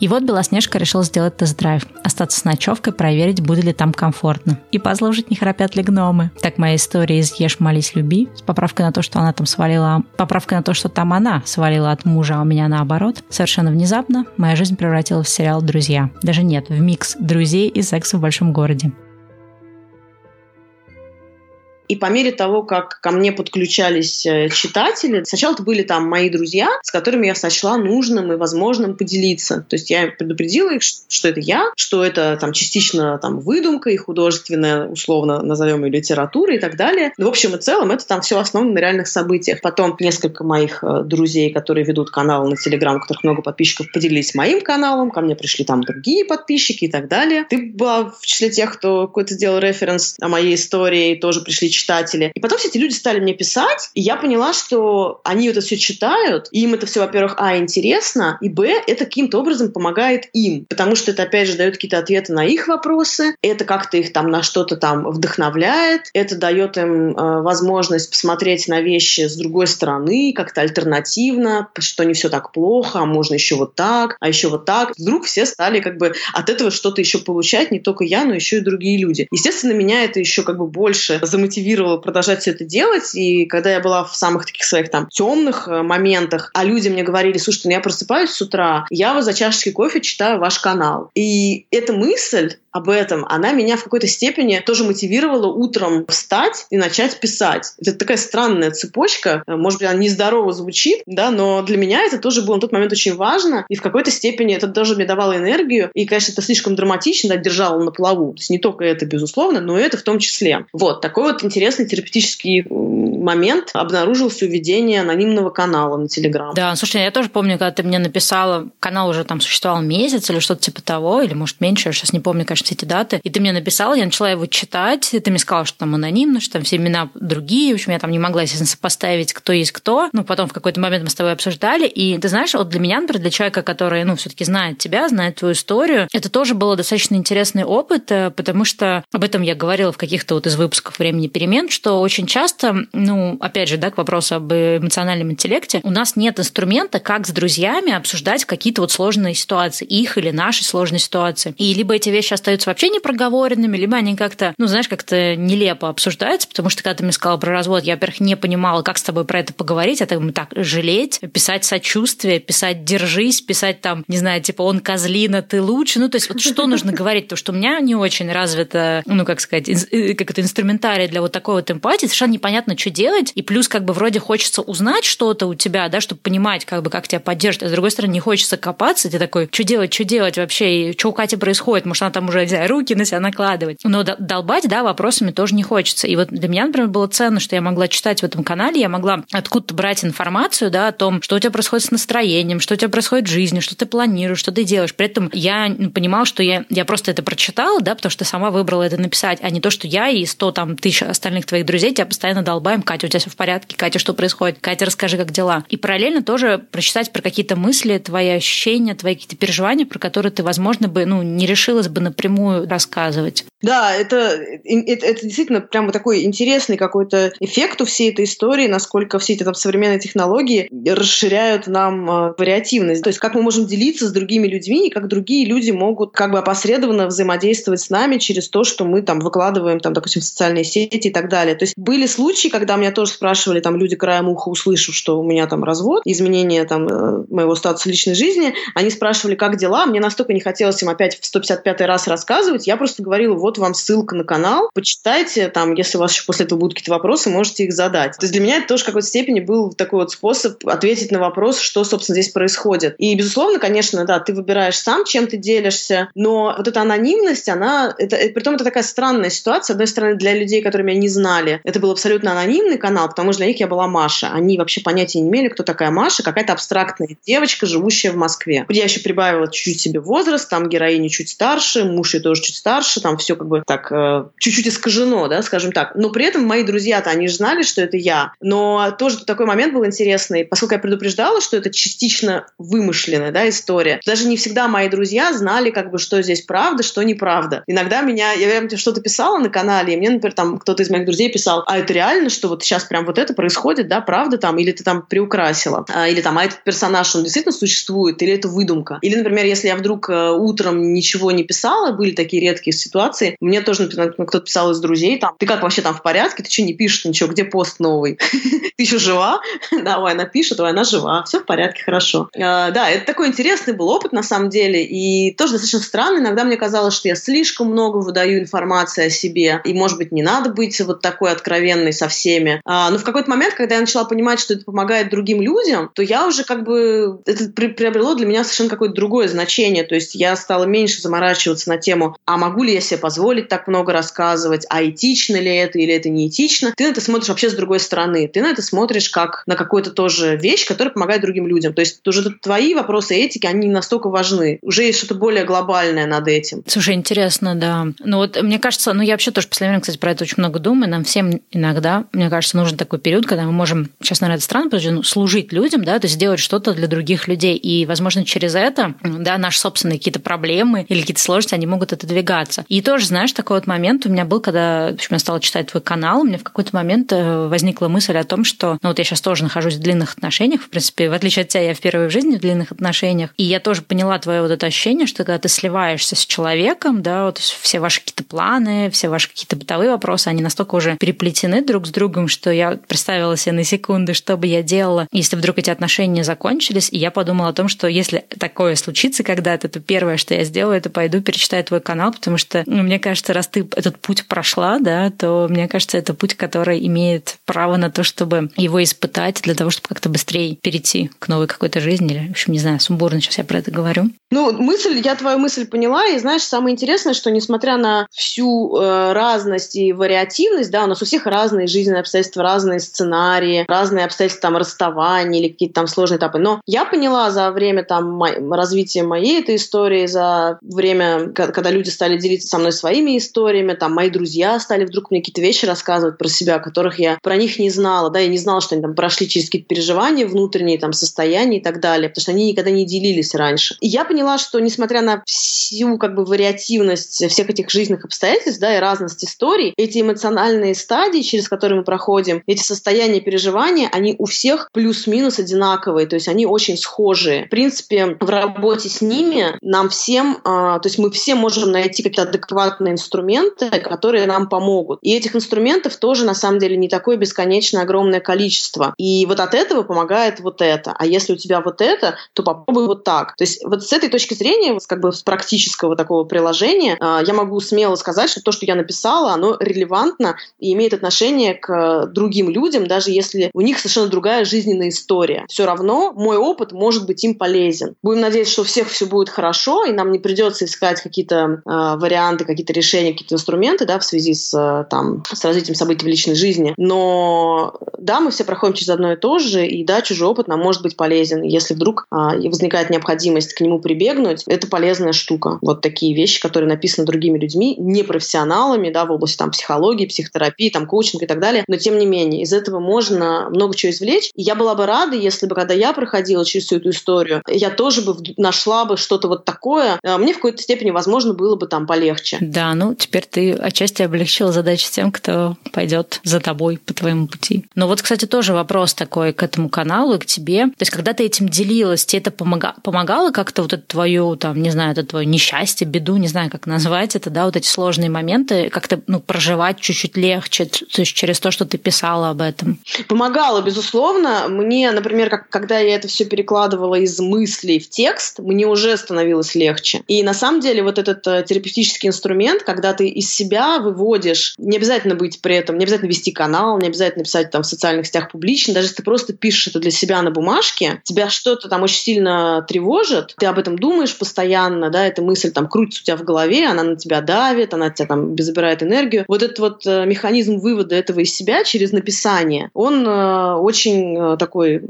И вот Белоснежка решила сделать тест-драйв, остаться с ночевкой, проверить, будет ли там комфортно. И послушать, не храпят ли гномы. Так моя история из «Ешь, молись, люби» с поправкой на то, что она там свалила, поправкой на то, что там она свалила от мужа, а у меня наоборот. Совершенно внезапно моя жизнь превратилась в сериал «Друзья». Даже нет, в микс друзей и секса в большом городе. И по мере того, как ко мне подключались э, читатели, сначала это были там мои друзья, с которыми я сочла нужным и возможным поделиться. То есть я предупредила их, что это я, что это там частично там выдумка и художественная, условно назовем ее литература и так далее. Но в общем и целом это там все основано на реальных событиях. Потом несколько моих э, друзей, которые ведут канал на Телеграм, у которых много подписчиков, поделились моим каналом, ко мне пришли там другие подписчики и так далее. Ты была в числе тех, кто какой-то сделал референс о моей истории, тоже пришли читатели. И потом все эти люди стали мне писать, и я поняла, что они это все читают, и им это все, во-первых, а, интересно, и, б, это каким-то образом помогает им, потому что это, опять же, дает какие-то ответы на их вопросы, это как-то их там на что-то там вдохновляет, это дает им э, возможность посмотреть на вещи с другой стороны, как-то альтернативно, что не все так плохо, а можно еще вот так, а еще вот так. Вдруг все стали как бы от этого что-то еще получать, не только я, но еще и другие люди. Естественно, меня это еще как бы больше замотивировало мотивировало продолжать все это делать. И когда я была в самых таких своих там темных э, моментах, а люди мне говорили, слушай, ну я просыпаюсь с утра, я вот за чашечкой кофе читаю ваш канал. И эта мысль об этом, она меня в какой-то степени тоже мотивировала утром встать и начать писать. Это такая странная цепочка, э, может быть, она нездорово звучит, да, но для меня это тоже было на тот момент очень важно, и в какой-то степени это тоже мне давало энергию, и, конечно, это слишком драматично, да, держало на плаву. То есть не только это, безусловно, но и это в том числе. Вот, такой вот интересный терапевтический момент обнаружился у ведения анонимного канала на Телеграм. Да, слушай, я тоже помню, когда ты мне написала, канал уже там существовал месяц или что-то типа того, или, может, меньше, я сейчас не помню, конечно, все эти даты. И ты мне написала, я начала его читать, и ты мне сказала, что там анонимно, что там все имена другие, в общем, я там не могла, естественно, сопоставить, кто есть кто. Ну, потом в какой-то момент мы с тобой обсуждали, и ты знаешь, вот для меня, например, для человека, который, ну, все таки знает тебя, знает твою историю, это тоже было достаточно интересный опыт, э, потому что об этом я говорила в каких-то вот из выпусков «Времени перемен», что очень часто, ну, опять же, да, к вопросу об эмоциональном интеллекте, у нас нет инструмента, как с друзьями обсуждать какие-то вот сложные ситуации, их или наши сложные ситуации. И либо эти вещи остаются вообще не проговоренными, либо они как-то, ну, знаешь, как-то нелепо обсуждаются, потому что когда ты мне сказала про развод, я, во-первых, не понимала, как с тобой про это поговорить, а так, так жалеть, писать сочувствие, писать держись, писать там, не знаю, типа он козлина, ты лучше. Ну, то есть вот что нужно говорить? То, что у меня не очень развито, ну, как сказать, э, как это инструментарий для вот такой вот эмпатии, совершенно непонятно, что делать, и плюс как бы вроде хочется узнать что-то у тебя, да, чтобы понимать, как бы, как тебя поддерживать, а с другой стороны, не хочется копаться, ты такой, что делать, что делать вообще, и что у Кати происходит, может, она там уже, не руки на себя накладывать. Но долбать, да, вопросами тоже не хочется. И вот для меня, например, было ценно, что я могла читать в этом канале, я могла откуда-то брать информацию, да, о том, что у тебя происходит с настроением, что у тебя происходит в жизни, что ты планируешь, что ты делаешь. При этом я понимала, что я, я просто это прочитала, да, потому что сама выбрала это написать, а не то, что я и сто там тысяч остальных твоих друзей тебя постоянно долбаем. Катя, у тебя все в порядке? Катя, что происходит? Катя, расскажи, как дела? И параллельно тоже прочитать про какие-то мысли, твои ощущения, твои какие-то переживания, про которые ты, возможно, бы ну, не решилась бы напрямую рассказывать. Да, это, это, это действительно прямо такой интересный какой-то эффект у всей этой истории, насколько все эти там современные технологии расширяют нам э, вариативность. То есть как мы можем делиться с другими людьми, и как другие люди могут как бы опосредованно взаимодействовать с нами через то, что мы там выкладываем, там, допустим, в социальные сети и так далее. То есть были случаи, когда меня тоже спрашивали, там, люди краем уха услышав, что у меня там развод, изменение там э, моего статуса личной жизни, они спрашивали, как дела, мне настолько не хотелось им опять в 155 раз рассказывать, я просто говорила, вот вам ссылка на канал, почитайте, там, если у вас еще после этого будут какие-то вопросы, можете их задать. То есть для меня это тоже в какой-то степени был такой вот способ ответить на вопрос, что, собственно, здесь происходит. И, безусловно, конечно, да, ты выбираешь сам, чем ты делишься, но вот эта анонимность, она, это, это, притом это такая странная ситуация. С одной стороны, для людей, которые меня не знали, это был абсолютно анонимный канал, потому что для них я была Маша. Они вообще понятия не имели, кто такая Маша, какая-то абстрактная девочка, живущая в Москве. Я еще прибавила чуть-чуть себе возраст, там героиня чуть старше, муж ее тоже чуть старше, там все как бы так э, чуть-чуть искажено, да, скажем так. Но при этом мои друзья-то, они же знали, что это я. Но тоже такой момент был интересный, поскольку я предупреждала, что это частично вымышленная да, история. Даже не всегда мои друзья знали, как бы, что здесь правда, что неправда. Иногда меня, я что-то писала на канале, и мне, например, там кто-то из моих друзей писал, а это реально, что вот сейчас прям вот это происходит, да, правда там, или ты там приукрасила, а, или там, а этот персонаж, он действительно существует, или это выдумка. Или, например, если я вдруг э, утром ничего не писала, были такие редкие ситуации, мне тоже, например, кто-то писал из друзей, там, ты как вообще там в порядке, ты что не пишешь ничего, где пост новый? *laughs* Ты еще жива? *laughs* Давай, она пишет, ой, она жива, все в порядке, хорошо. А, да, это такой интересный был опыт на самом деле, и тоже достаточно странно, иногда мне казалось, что я слишком много выдаю информации о себе, и, может быть, не надо быть вот такой откровенной со всеми. А, но в какой-то момент, когда я начала понимать, что это помогает другим людям, то я уже как бы, это приобрело для меня совершенно какое-то другое значение, то есть я стала меньше заморачиваться на тему, а могу ли я себе позволить так много рассказывать, а этично ли это или это не этично. Ты на это смотришь вообще с другой стороны. Ты на это смотришь как на какую-то тоже вещь, которая помогает другим людям. То есть уже твои вопросы этики, они не настолько важны. Уже есть что-то более глобальное над этим. Слушай, интересно, да. Ну вот мне кажется, ну я вообще тоже последнее время, кстати, про это очень много думаю. Нам всем иногда, мне кажется, нужен такой период, когда мы можем, сейчас, наверное, это странно, потому служить людям, да, то есть сделать что-то для других людей. И, возможно, через это, да, наши собственные какие-то проблемы или какие-то сложности, они могут отодвигаться. И тоже, знаешь, такой вот момент у меня был, когда в общем, я стала читать твой канал, у меня в какой-то момент э, возникла мысль о том, что ну вот я сейчас тоже нахожусь в длинных отношениях, в принципе, в отличие от тебя, я впервые в жизни в длинных отношениях, и я тоже поняла твое вот это ощущение, что когда ты сливаешься с человеком, да, вот все ваши какие-то планы, все ваши какие-то бытовые вопросы, они настолько уже переплетены друг с другом, что я представила себе на секунду, что бы я делала, если вдруг эти отношения закончились, и я подумала о том, что если такое случится когда-то, то первое, что я сделаю, это пойду перечитаю твой канал, потому что, ну, мне кажется, раз ты этот путь прошла, да, то мне кажется, это путь, который имеет право на то, чтобы его испытать для того, чтобы как-то быстрее перейти к новой какой-то жизни. Или, в общем, не знаю, сумбурно сейчас я про это говорю. Ну, мысль, я твою мысль поняла, и знаешь, самое интересное, что несмотря на всю э, разность и вариативность, да, у нас у всех разные жизненные обстоятельства, разные сценарии, разные обстоятельства там расставания или какие-то там сложные этапы. Но я поняла за время там развития моей этой истории, за время, когда люди стали делиться со мной своими историями, там мои друзья стали вдруг мне какие-то вещи рассказывать про себя, которых я про них не знала, да, я не знала, что они там прошли через какие-то переживания внутренние, там, состояния и так далее, потому что они никогда не делились раньше. И я поняла, что несмотря на всю как бы вариативность всех этих жизненных обстоятельств, да, и разность историй, эти эмоциональные стадии, через которые мы проходим, эти состояния переживания, они у всех плюс-минус одинаковые, то есть они очень схожие. В принципе, в работе с ними нам всем, э, то есть мы все можем найти какие-то адекватные инструменты, которые нам помогут. И этих инструментов тоже на самом деле не такое бесконечно огромное количество. И вот от этого помогает вот это. А если у тебя вот это, то попробуй вот так. То есть вот с этой точки зрения, как бы с практического такого приложения, а, я могу смело сказать, что то, что я написала, оно релевантно и имеет отношение к другим людям, даже если у них совершенно другая жизненная история. Все равно мой опыт может быть им полезен. Будем надеяться, что у всех все будет хорошо, и нам не придется искать какие-то какие-то э, варианты, какие-то решения, какие-то инструменты, да, в связи с, э, там, с развитием событий в личной жизни. Но, да, мы все проходим через одно и то же, и, да, чужой опыт нам может быть полезен. Если вдруг э, возникает необходимость к нему прибегнуть, это полезная штука. Вот такие вещи, которые написаны другими людьми, не профессионалами, да, в области там психологии, психотерапии, там коучинга и так далее. Но, тем не менее, из этого можно много чего извлечь. И я была бы рада, если бы, когда я проходила через всю эту историю, я тоже бы нашла бы что-то вот такое. Э, мне в какой-то степени, возможно, было бы там полегче. Да, ну теперь ты отчасти облегчила задачу тем, кто пойдет за тобой по твоему пути. Но вот, кстати, тоже вопрос такой к этому каналу и к тебе. То есть, когда ты этим делилась, тебе это помога- помогало как-то вот это твое, там, не знаю, это твое несчастье, беду, не знаю, как назвать это, да, вот эти сложные моменты, как-то, ну, проживать чуть-чуть легче, то есть через то, что ты писала об этом? Помогало, безусловно. Мне, например, как, когда я это все перекладывала из мыслей в текст, мне уже становилось легче. И на самом деле вот этот э, терапевтический инструмент, когда ты из себя выводишь, не обязательно быть при этом, не обязательно вести канал, не обязательно писать там в социальных сетях публично, даже если ты просто пишешь это для себя на бумажке, тебя что-то там очень сильно тревожит, ты об этом думаешь постоянно, да, эта мысль там крутится у тебя в голове, она на тебя давит, она тебя там забирает энергию. Вот этот вот э, механизм вывода этого из себя через написание, он э, очень такой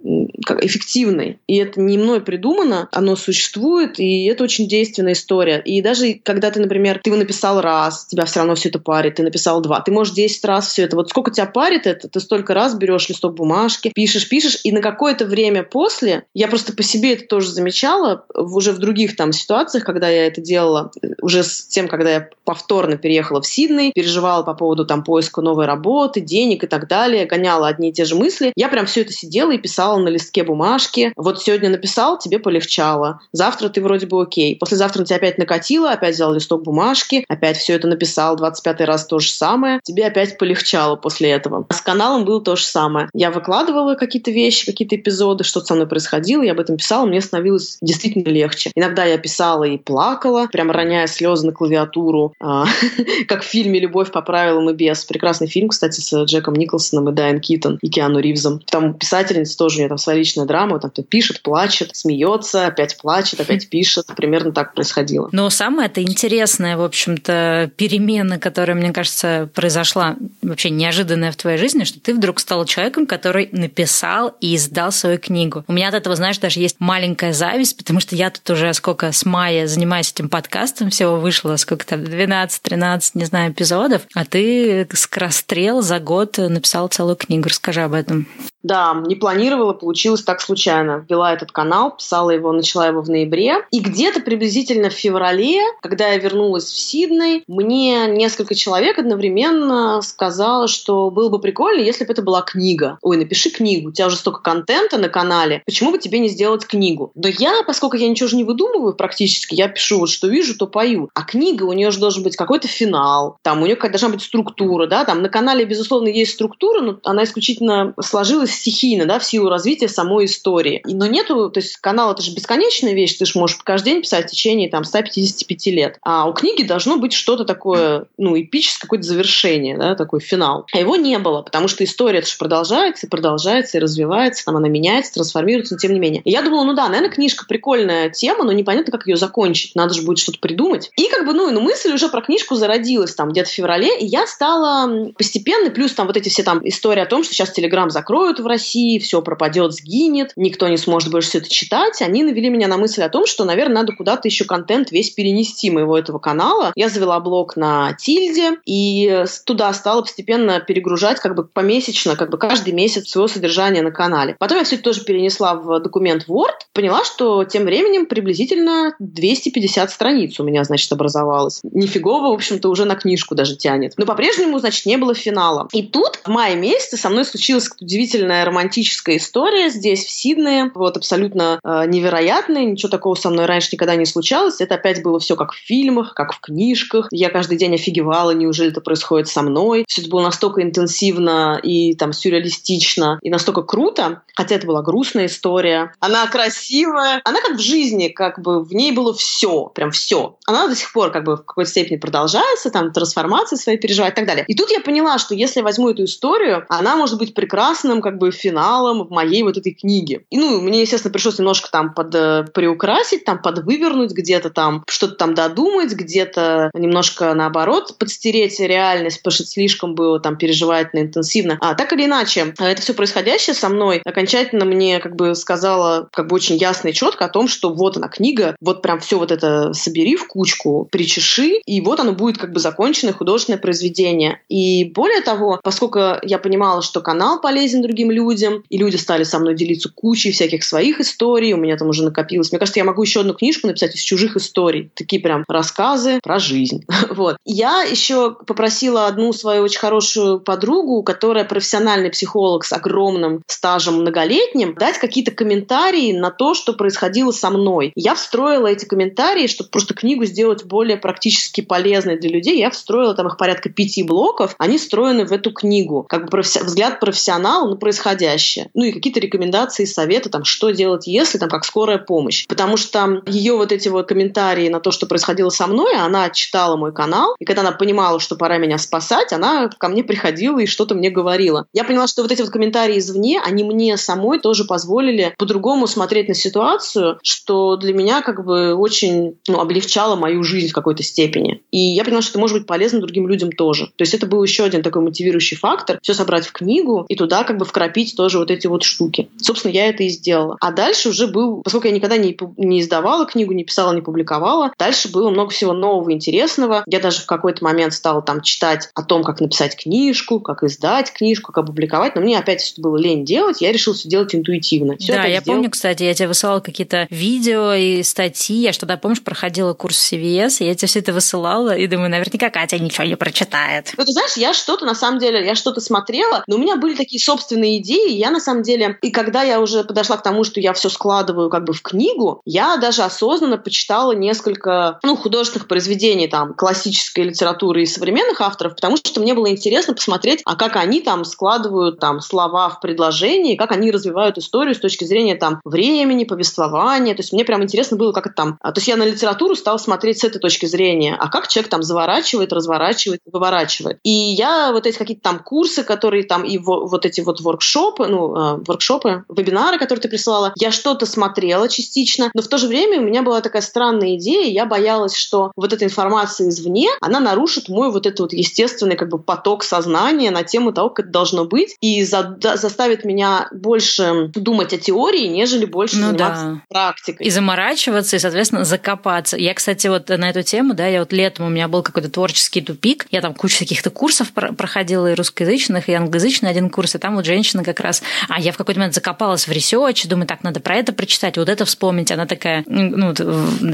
как, эффективный. И это не мной придумано, оно существует, и это очень действенная история. И даже когда ты, например, ты его написал раз, тебя все равно все это парит, ты написал два, ты можешь 10 раз все это. Вот сколько тебя парит это, ты столько раз берешь листок бумажки, пишешь, пишешь, и на какое-то время после, я просто по себе это тоже замечала, уже в других там ситуациях, когда я это делала, уже с тем, когда я повторно переехала в Сидней, переживала по поводу там поиска новой работы, денег и так далее, гоняла одни и те же мысли, я прям все это сидела и писала на листке бумажки. Вот сегодня написал, тебе полегчало. Завтра ты вроде бы окей. Послезавтра тебя опять накатило, опять взял листок бумажки, опять все это написал, 25 раз то же самое. Тебе опять полегчало после этого. С каналом было то же самое. Я выкладывала какие-то вещи, какие-то эпизоды, что со мной происходило, я об этом писала, мне становилось действительно легче. Иногда я писала и плакала, прям роняя слезы на клавиатуру, а, *laughs* как в фильме «Любовь по правилам и без». Прекрасный фильм, кстати, с Джеком Николсоном и Дайан Китон и Киану Ривзом. Там писательница тоже, у нее там своя личная драма, там кто пишет, плачет, смеется, опять плачет, опять пишет. Примерно так происходило. Но самое это интересная, в общем-то, перемена, которая, мне кажется, произошла вообще неожиданная в твоей жизни, что ты вдруг стал человеком, который написал и издал свою книгу. У меня от этого, знаешь, даже есть маленькая зависть, потому что я тут уже сколько с мая занимаюсь этим подкастом, всего вышло сколько там, 12-13, не знаю, эпизодов, а ты скорострел за год написал целую книгу. Расскажи об этом. Да, не планировала, получилось так случайно. Вела этот канал, писала его, начала его в ноябре. И где-то приблизительно в феврале, когда я вернулась в Сидней, мне несколько человек одновременно сказало, что было бы прикольно, если бы это была книга. Ой, напиши книгу, у тебя уже столько контента на канале, почему бы тебе не сделать книгу? Но я, поскольку я ничего же не выдумываю практически, я пишу вот что вижу, то пою. А книга, у нее же должен быть какой-то финал, там у нее должна быть структура, да, там на канале, безусловно, есть структура, но она исключительно сложилась стихийно, да, в силу развития самой истории. Но нету, то есть канал это же бесконечная вещь, ты же можешь каждый день писать в течение там 155 лет. А у книги должно быть что-то такое, ну, эпическое, какое-то завершение, да, такой финал. А его не было, потому что история же продолжается, продолжается, и развивается, там она меняется, трансформируется, но тем не менее. И я думала, ну да, наверное, книжка прикольная тема, но непонятно, как ее закончить. Надо же будет что-то придумать. И как бы, ну, ну мысль уже про книжку зародилась там где-то в феврале, и я стала постепенно, плюс там вот эти все там истории о том, что сейчас Телеграм закроют в России, все пропадет, сгинет, никто не сможет больше все это читать, они навели меня на мысль о том, что, наверное, надо куда-то еще контент весь перенести моего этого канала. Я завела блог на Тильде и туда стала постепенно перегружать как бы помесячно, как бы каждый месяц своего содержания на канале. Потом я все это тоже перенесла в документ Word, поняла, что тем временем приблизительно 250 страниц у меня, значит, образовалось. Нифигово, в общем-то, уже на книжку даже тянет. Но по-прежнему, значит, не было финала. И тут в мае месяце со мной случилась удивительная романтическая история здесь, в Сиднее. Вот абсолютно э, невероятная. Ничего такого со мной раньше никогда не случалось. Это опять было все как в фильмах, как в книжках. Я каждый день офигевала, неужели это происходит со мной. Все это было настолько интенсивно и там сюрреалистично, и настолько круто. Хотя это была грустная история. Она красивая. Она как в жизни, как бы в ней было все, прям все. Она до сих пор как бы в какой-то степени продолжается, там трансформации свои переживать и так далее. И тут я поняла, что если я возьму эту историю, она может быть прекрасным как бы финалом в моей вот этой книге. И, ну, мне, естественно, пришлось немножко там под э, приукрасить, там под вывернуть где-то там, что-то там там додумать, где-то немножко наоборот подстереть реальность, потому что слишком было там переживательно, интенсивно. А так или иначе, это все происходящее со мной окончательно мне как бы сказала как бы очень ясно и четко о том, что вот она книга, вот прям все вот это собери в кучку, причеши, и вот оно будет как бы законченное художественное произведение. И более того, поскольку я понимала, что канал полезен другим людям, и люди стали со мной делиться кучей всяких своих историй, у меня там уже накопилось. Мне кажется, я могу еще одну книжку написать из чужих историй. Такие прям рассказы про жизнь. *laughs* вот. Я еще попросила одну свою очень хорошую подругу, которая профессиональный психолог с огромным стажем многолетним, дать какие-то комментарии на то, что происходило со мной. Я встроила эти комментарии, чтобы просто книгу сделать более практически полезной для людей. Я встроила там их порядка пяти блоков. Они встроены в эту книгу. Как бы профи- взгляд профессионала на происходящее. Ну и какие-то рекомендации, советы, там, что делать, если, там, как скорая помощь. Потому что ее вот эти вот комментарии на то, что происходило со мной, она читала мой канал, и когда она понимала, что пора меня спасать, она ко мне приходила и что-то мне говорила. Я поняла, что вот эти вот комментарии извне, они мне самой тоже позволили по-другому смотреть на ситуацию, что для меня как бы очень ну, облегчало мою жизнь в какой-то степени. И я поняла, что это может быть полезно другим людям тоже. То есть это был еще один такой мотивирующий фактор, все собрать в книгу и туда как бы вкрапить тоже вот эти вот штуки. Собственно, я это и сделала. А дальше уже был, поскольку я никогда не, не издавала книгу, не писала, не публиковала, дальше было много всего нового, интересного. Я даже в какой-то момент стала там читать о том, как написать книжку, как издать книжку, как опубликовать, но мне опять было лень делать, я решила все делать интуитивно. Все да, я сделал. помню, кстати, я тебе высылала какие-то видео и статьи, я что-то, помнишь, проходила курс CVS, и я тебе все это высылала, и думаю, наверняка Катя ничего не прочитает. Ну, ты знаешь, я что-то, на самом деле, я что-то смотрела, но у меня были такие собственные идеи, я, на самом деле, и когда я уже подошла к тому, что я все складываю как бы в книгу, я даже осознанно почитала несколько, ну, художественных произведений, там, классической литературы и современных авторов, потому что мне было интересно посмотреть, а как они там складывают там слова в предложении, как они развивают историю с точки зрения там времени, повествования. То есть мне прям интересно было, как это там... А, то есть я на литературу стала смотреть с этой точки зрения, а как человек там заворачивает, разворачивает, выворачивает. И я вот эти какие-то там курсы, которые там и вот эти вот воркшопы, ну, а, воркшопы, вебинары, которые ты присылала, я что-то смотрела частично, но в то же время у меня была такая странная идея, я боялась, что вот эта информация извне, она нарушит мой вот этот вот естественный как бы поток сознания на тему того, как это должно быть, и за, заставит меня больше думать о теории, нежели больше ну, заниматься да. практикой. И заморачиваться, и, соответственно, закопаться. Я, кстати, вот на эту тему, да, я вот летом у меня был какой-то творческий тупик, я там кучу каких-то курсов проходила и русскоязычных, и англоязычный один курс, и там вот женщина как раз, а я в какой-то момент закопалась в research, думаю, так, надо про это прочитать, вот это вспомнить. Она такая, ну,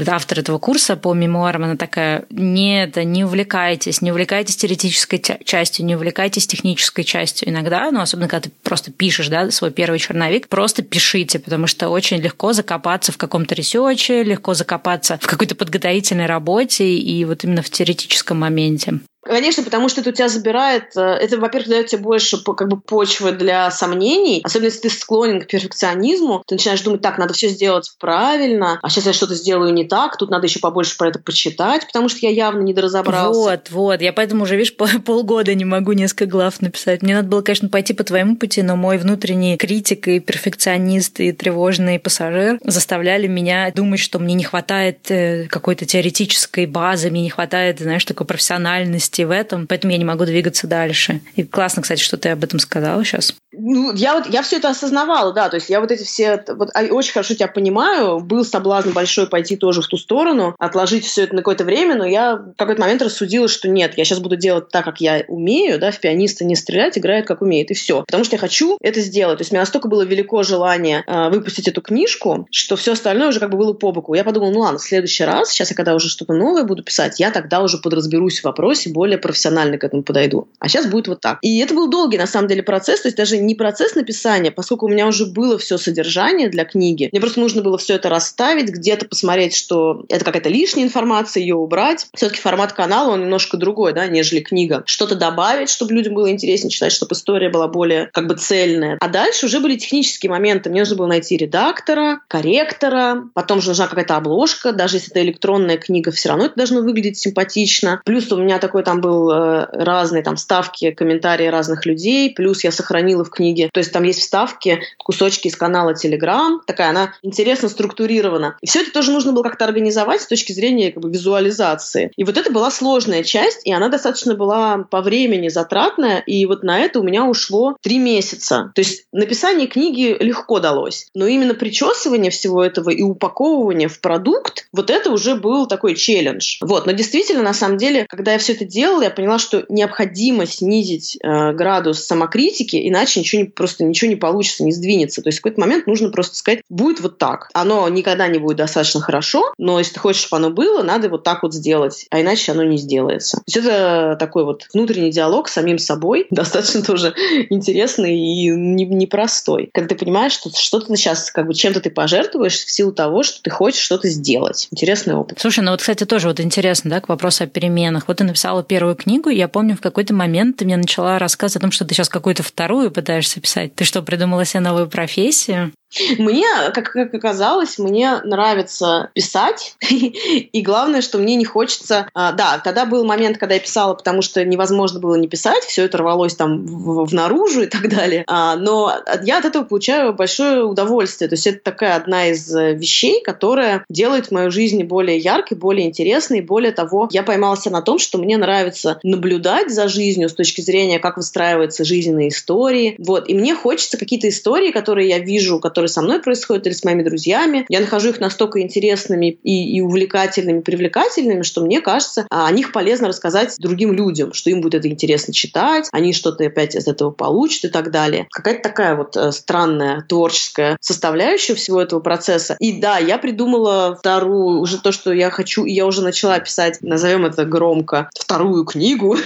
автор этого курса по мемуарам, она такая, нет, не увлекайтесь, не увлекайтесь теоретической частью, не увлекайтесь технической частью. Иногда, ну, особенно когда ты просто пишешь, да, свой первый черновик, просто пишите, потому что очень легко закопаться в каком-то ресерче, легко закопаться в какой-то подготовительной работе и вот именно в теоретическом моменте. Конечно, потому что это у тебя забирает, э, это, во-первых, дает тебе больше как бы почвы для сомнений, особенно если ты склонен к перфекционизму, ты начинаешь думать, так, надо все сделать правильно, а сейчас я что-то сделаю не так, тут надо еще побольше про это почитать, потому что я явно не доразобрался. Вот, вот, я поэтому уже, видишь, *laughs* полгода не могу несколько глав написать. Мне надо было, конечно, пойти по твоему пути, но мой внутренний критик и перфекционист и тревожный пассажир заставляли меня думать, что мне не хватает э, какой-то теоретической базы, мне не хватает, знаешь, такой профессиональности, в этом, поэтому я не могу двигаться дальше. И классно, кстати, что ты об этом сказала сейчас. Ну, я вот я все это осознавала, да, то есть я вот эти все, вот а, очень хорошо тебя понимаю, был соблазн большой пойти тоже в ту сторону, отложить все это на какое-то время, но я в какой-то момент рассудила, что нет, я сейчас буду делать так, как я умею, да, в пианиста не стрелять, играет как умеет, и все. Потому что я хочу это сделать. То есть у меня настолько было велико желание э, выпустить эту книжку, что все остальное уже как бы было по боку. Я подумала, ну ладно, в следующий раз, сейчас я когда уже что-то новое буду писать, я тогда уже подразберусь в вопросе, более профессионально к этому подойду. А сейчас будет вот так. И это был долгий, на самом деле, процесс, то есть даже не процесс написания, поскольку у меня уже было все содержание для книги, мне просто нужно было все это расставить, где-то посмотреть, что это какая-то лишняя информация, ее убрать. Все-таки формат канала, он немножко другой, да, нежели книга. Что-то добавить, чтобы людям было интереснее читать, чтобы история была более как бы цельная. А дальше уже были технические моменты. Мне нужно было найти редактора, корректора, потом же нужна какая-то обложка, даже если это электронная книга, все равно это должно выглядеть симпатично. Плюс у меня такой там был э, разные там вставки, комментарии разных людей, плюс я сохранила в книге, то есть там есть вставки, кусочки из канала Telegram, такая она интересно структурирована. И все это тоже нужно было как-то организовать с точки зрения как бы, визуализации. И вот это была сложная часть, и она достаточно была по времени затратная, и вот на это у меня ушло три месяца. То есть написание книги легко далось, но именно причесывание всего этого и упаковывание в продукт, вот это уже был такой челлендж. Вот, но действительно, на самом деле, когда я все это делала, я поняла, что необходимо снизить э, градус самокритики, иначе ничего не, просто ничего не получится, не сдвинется. То есть в какой-то момент нужно просто сказать, будет вот так. Оно никогда не будет достаточно хорошо, но если ты хочешь, чтобы оно было, надо вот так вот сделать, а иначе оно не сделается. То есть это такой вот внутренний диалог с самим собой, *laughs* достаточно тоже интересный и непростой. Когда ты понимаешь, что что-то сейчас, как бы чем-то ты пожертвуешь в силу того, что ты хочешь что-то сделать. Интересный опыт. Слушай, ну вот, кстати, тоже вот интересно, да, к вопросу о переменах. Вот ты написала первую книгу, я помню, в какой-то момент ты мне начала рассказывать о том, что ты сейчас какую-то вторую пытаешься писать. Ты что, придумала себе новую профессию? Мне, как, оказалось, мне нравится писать, *laughs* и главное, что мне не хочется... А, да, тогда был момент, когда я писала, потому что невозможно было не писать, все это рвалось там в, наружу и *laughs* так далее, а, но я от этого получаю большое удовольствие, то есть это такая одна из э, вещей, которая делает мою жизнь более яркой, более интересной, более того, я поймалась на том, что мне нравится наблюдать за жизнью с точки зрения, как выстраиваются жизненные истории, вот, и мне хочется какие-то истории, которые я вижу, которые которые со мной происходят или с моими друзьями. Я нахожу их настолько интересными и, и увлекательными, привлекательными, что мне кажется, а, о них полезно рассказать другим людям, что им будет это интересно читать, они что-то опять из этого получат и так далее. Какая-то такая вот э, странная творческая составляющая всего этого процесса. И да, я придумала вторую, уже то, что я хочу, и я уже начала писать, назовем это громко, вторую книгу. *laughs*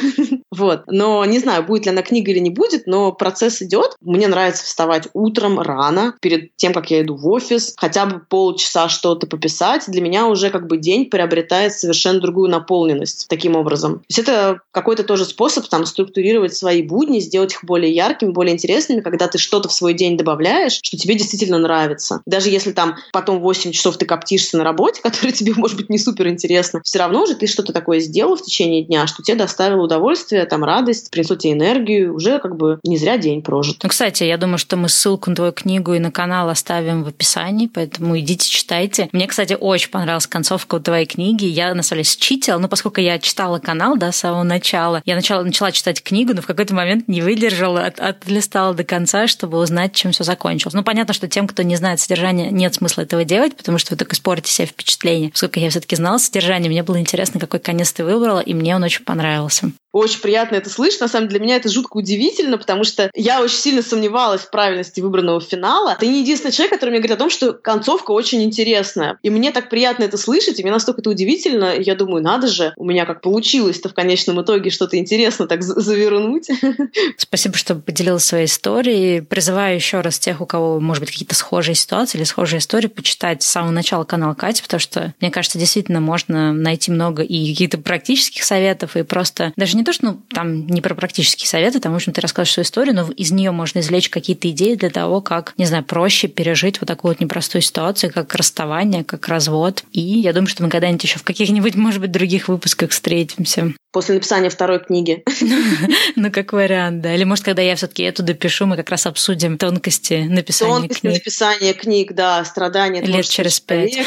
Вот. Но не знаю, будет ли она книга или не будет, но процесс идет. Мне нравится вставать утром рано, перед перед тем, как я иду в офис, хотя бы полчаса что-то пописать, для меня уже как бы день приобретает совершенно другую наполненность таким образом. То есть это какой-то тоже способ там структурировать свои будни, сделать их более яркими, более интересными, когда ты что-то в свой день добавляешь, что тебе действительно нравится. Даже если там потом 8 часов ты коптишься на работе, *laughs* которая тебе может быть не супер интересна, все равно же ты что-то такое сделал в течение дня, что тебе доставило удовольствие, там радость, принесло тебе энергию, уже как бы не зря день прожит. Ну, кстати, я думаю, что мы ссылку на твою книгу и на канал канал оставим в описании, поэтому идите, читайте. Мне, кстати, очень понравилась концовка твоей книги. Я, на самом деле, считала, но поскольку я читала канал, да, с самого начала, я начала, начала читать книгу, но в какой-то момент не выдержала, от, отлистала до конца, чтобы узнать, чем все закончилось. Ну, понятно, что тем, кто не знает содержания, нет смысла этого делать, потому что вы только испортите себе впечатление. Поскольку я все-таки знала содержание, мне было интересно, какой конец ты выбрала, и мне он очень понравился. Очень приятно это слышать. На самом деле для меня это жутко удивительно, потому что я очень сильно сомневалась в правильности выбранного финала. Ты не единственный человек, который мне говорит о том, что концовка очень интересная. И мне так приятно это слышать, и мне настолько это удивительно. Я думаю, надо же, у меня как получилось-то в конечном итоге что-то интересно так завернуть. *laughs* Спасибо, что поделилась своей историей. Призываю еще раз тех, у кого, может быть, какие-то схожие ситуации или схожие истории, почитать с самого начала канал Кати, потому что, мне кажется, действительно можно найти много и каких-то практических советов, и просто даже не не то, что ну, там не про практические советы, там, в общем, ты расскажешь свою историю, но из нее можно извлечь какие-то идеи для того, как, не знаю, проще пережить вот такую вот непростую ситуацию, как расставание, как развод. И я думаю, что мы когда-нибудь еще в каких-нибудь, может быть, других выпусках встретимся. После написания второй книги. *laughs* Ну, как вариант, да. Или, может, когда я все-таки эту допишу, мы как раз обсудим тонкости написания книг. Тонкости написания книг, да, страдания Лет через пять. *laughs*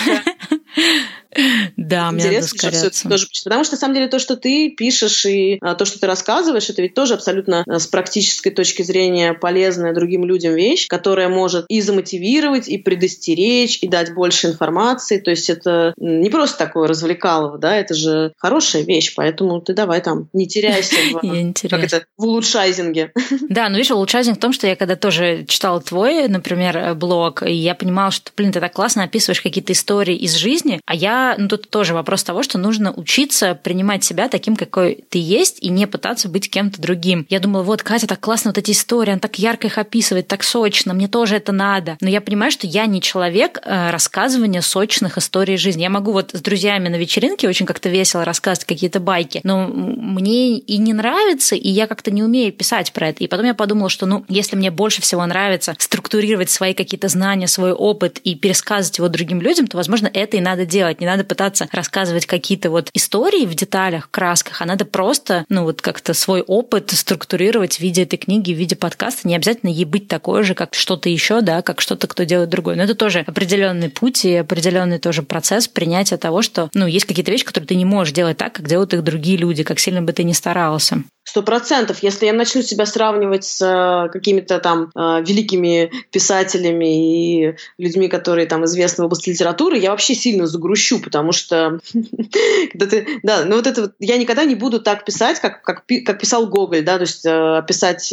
Да, мне надо ускоряться. Тоже, потому что, на самом деле, то, что ты пишешь и а, то, что ты рассказываешь, это ведь тоже абсолютно а, с практической точки зрения полезная другим людям вещь, которая может и замотивировать, и предостеречь, и дать больше информации. То есть это не просто такое развлекалово, да, это же хорошая вещь, поэтому ты давай там не теряйся в, *laughs* как это, в улучшайзинге. *laughs* Да, но видишь, улучшайзинг в том, что я когда тоже читала твой, например, блог, и я понимала, что, блин, ты так классно описываешь какие-то истории из жизни, а я ну тут тоже вопрос того, что нужно учиться принимать себя таким, какой ты есть, и не пытаться быть кем-то другим. Я думала, вот, Катя так классно вот эти истории, она так ярко их описывает, так сочно, мне тоже это надо. Но я понимаю, что я не человек э, рассказывания сочных историй жизни. Я могу вот с друзьями на вечеринке очень как-то весело рассказывать какие-то байки, но мне и не нравится, и я как-то не умею писать про это. И потом я подумала, что, ну, если мне больше всего нравится структурировать свои какие-то знания, свой опыт и пересказывать его другим людям, то, возможно, это и надо делать. Не надо пытаться бояться рассказывать какие-то вот истории в деталях, красках, а надо просто, ну вот как-то свой опыт структурировать в виде этой книги, в виде подкаста. Не обязательно ей быть такой же, как что-то еще, да, как что-то, кто делает другое. Но это тоже определенный путь и определенный тоже процесс принятия того, что, ну, есть какие-то вещи, которые ты не можешь делать так, как делают их другие люди, как сильно бы ты ни старался. Сто процентов. Если я начну себя сравнивать с э, какими-то там э, великими писателями и людьми, которые там известны в области литературы, я вообще сильно загрущу, потому что *laughs* когда ты, да, ну вот это вот, я никогда не буду так писать, как, как, как писал Гоголь, да, то есть э, писать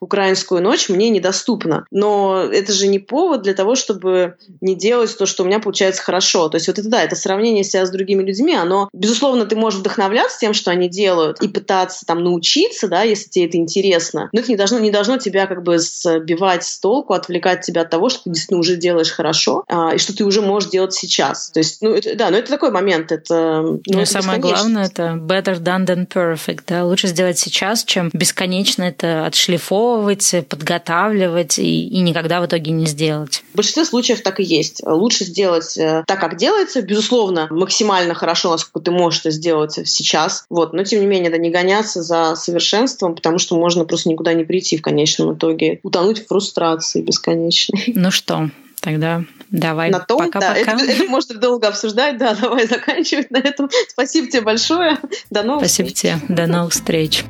украинскую ночь мне недоступно. Но это же не повод для того, чтобы не делать то, что у меня получается хорошо. То есть вот это да, это сравнение себя с другими людьми, оно, безусловно, ты можешь вдохновляться тем, что они делают, и пытаться там научиться учиться, да, если тебе это интересно, но это не должно, не должно тебя как бы сбивать с толку, отвлекать тебя от того, что ты действительно уже делаешь хорошо, а, и что ты уже можешь делать сейчас. То есть, ну, это, да, но это такой момент. Это, ну, ну это самое главное, это better done than perfect, да, лучше сделать сейчас, чем бесконечно это отшлифовывать, подготавливать и, и никогда в итоге не сделать. В большинстве случаев так и есть. Лучше сделать э, так, как делается, безусловно, максимально хорошо, насколько ты можешь это сделать сейчас, вот, но тем не менее, да, не гоняться за совершенством, потому что можно просто никуда не прийти в конечном итоге. Утонуть в фрустрации бесконечной. Ну что, тогда давай на том, пока, да, пока. Это, это можно долго обсуждать, да, *laughs* давай заканчивать на этом. Спасибо тебе большое. До новых Спасибо встреч. тебе. До новых встреч.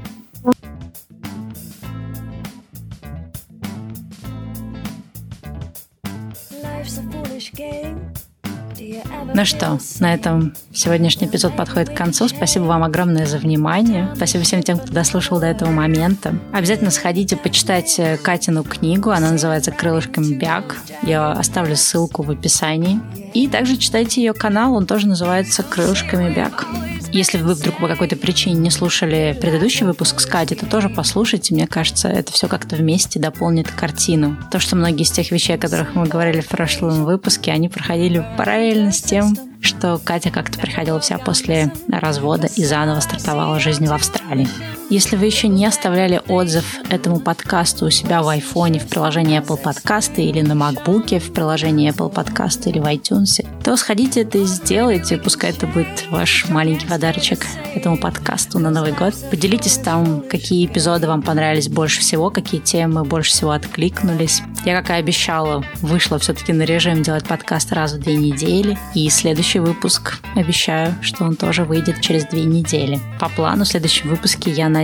Life's a foolish game. Ну что, на этом сегодняшний эпизод подходит к концу. Спасибо вам огромное за внимание. Спасибо всем тем, кто дослушал до этого момента. Обязательно сходите почитать э, Катину книгу. Она называется «Крылышками бяг». Я оставлю ссылку в описании. И также читайте ее канал. Он тоже называется «Крылышками бяг». Если вы вдруг по какой-то причине не слушали предыдущий выпуск с Катей, то тоже послушайте. Мне кажется, это все как-то вместе дополнит картину. То, что многие из тех вещей, о которых мы говорили в прошлом выпуске, они проходили параллельно с тем, что Катя как-то приходила вся после развода и заново стартовала жизнь в Австралии. Если вы еще не оставляли отзыв этому подкасту у себя в айфоне в приложении Apple Podcasts или на MacBook в приложении Apple Podcasts или в iTunes, то сходите это и сделайте. Пускай это будет ваш маленький подарочек этому подкасту на Новый год. Поделитесь там, какие эпизоды вам понравились больше всего, какие темы больше всего откликнулись. Я, как и обещала, вышла все-таки на режим делать подкаст раз в две недели. И следующий выпуск, обещаю, что он тоже выйдет через две недели. По плану в следующем выпуске я надеюсь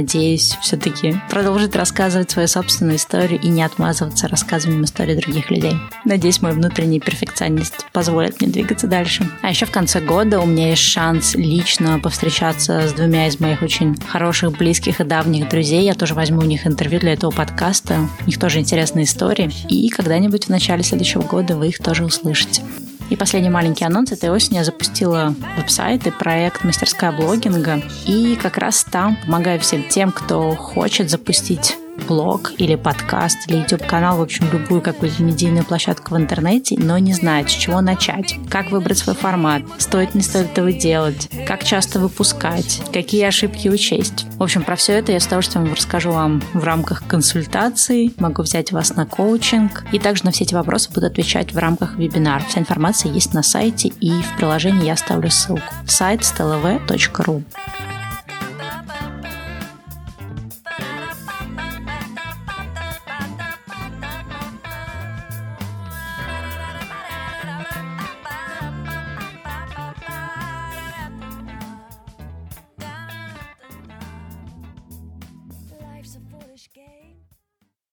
все-таки продолжить рассказывать свою собственную историю и не отмазываться рассказыванием истории других людей. Надеюсь, мой внутренний перфекционист позволит мне двигаться дальше. А еще в конце года у меня есть шанс лично повстречаться с двумя из моих очень хороших, близких и давних друзей. Я тоже возьму у них интервью для этого подкаста. У них тоже интересные истории. И когда-нибудь в начале следующего года вы их тоже услышите. И последний маленький анонс. Этой осенью я запустила веб-сайт и проект «Мастерская блогинга». И как раз там помогаю всем тем, кто хочет запустить блог или подкаст или YouTube-канал, в общем, любую какую-то медийную площадку в интернете, но не знает, с чего начать, как выбрать свой формат, стоит не стоит этого делать, как часто выпускать, какие ошибки учесть. В общем, про все это я с удовольствием расскажу вам в рамках консультаций, могу взять вас на коучинг, и также на все эти вопросы буду отвечать в рамках вебинара. Вся информация есть на сайте и в приложении я оставлю ссылку. Сайт stlv.ru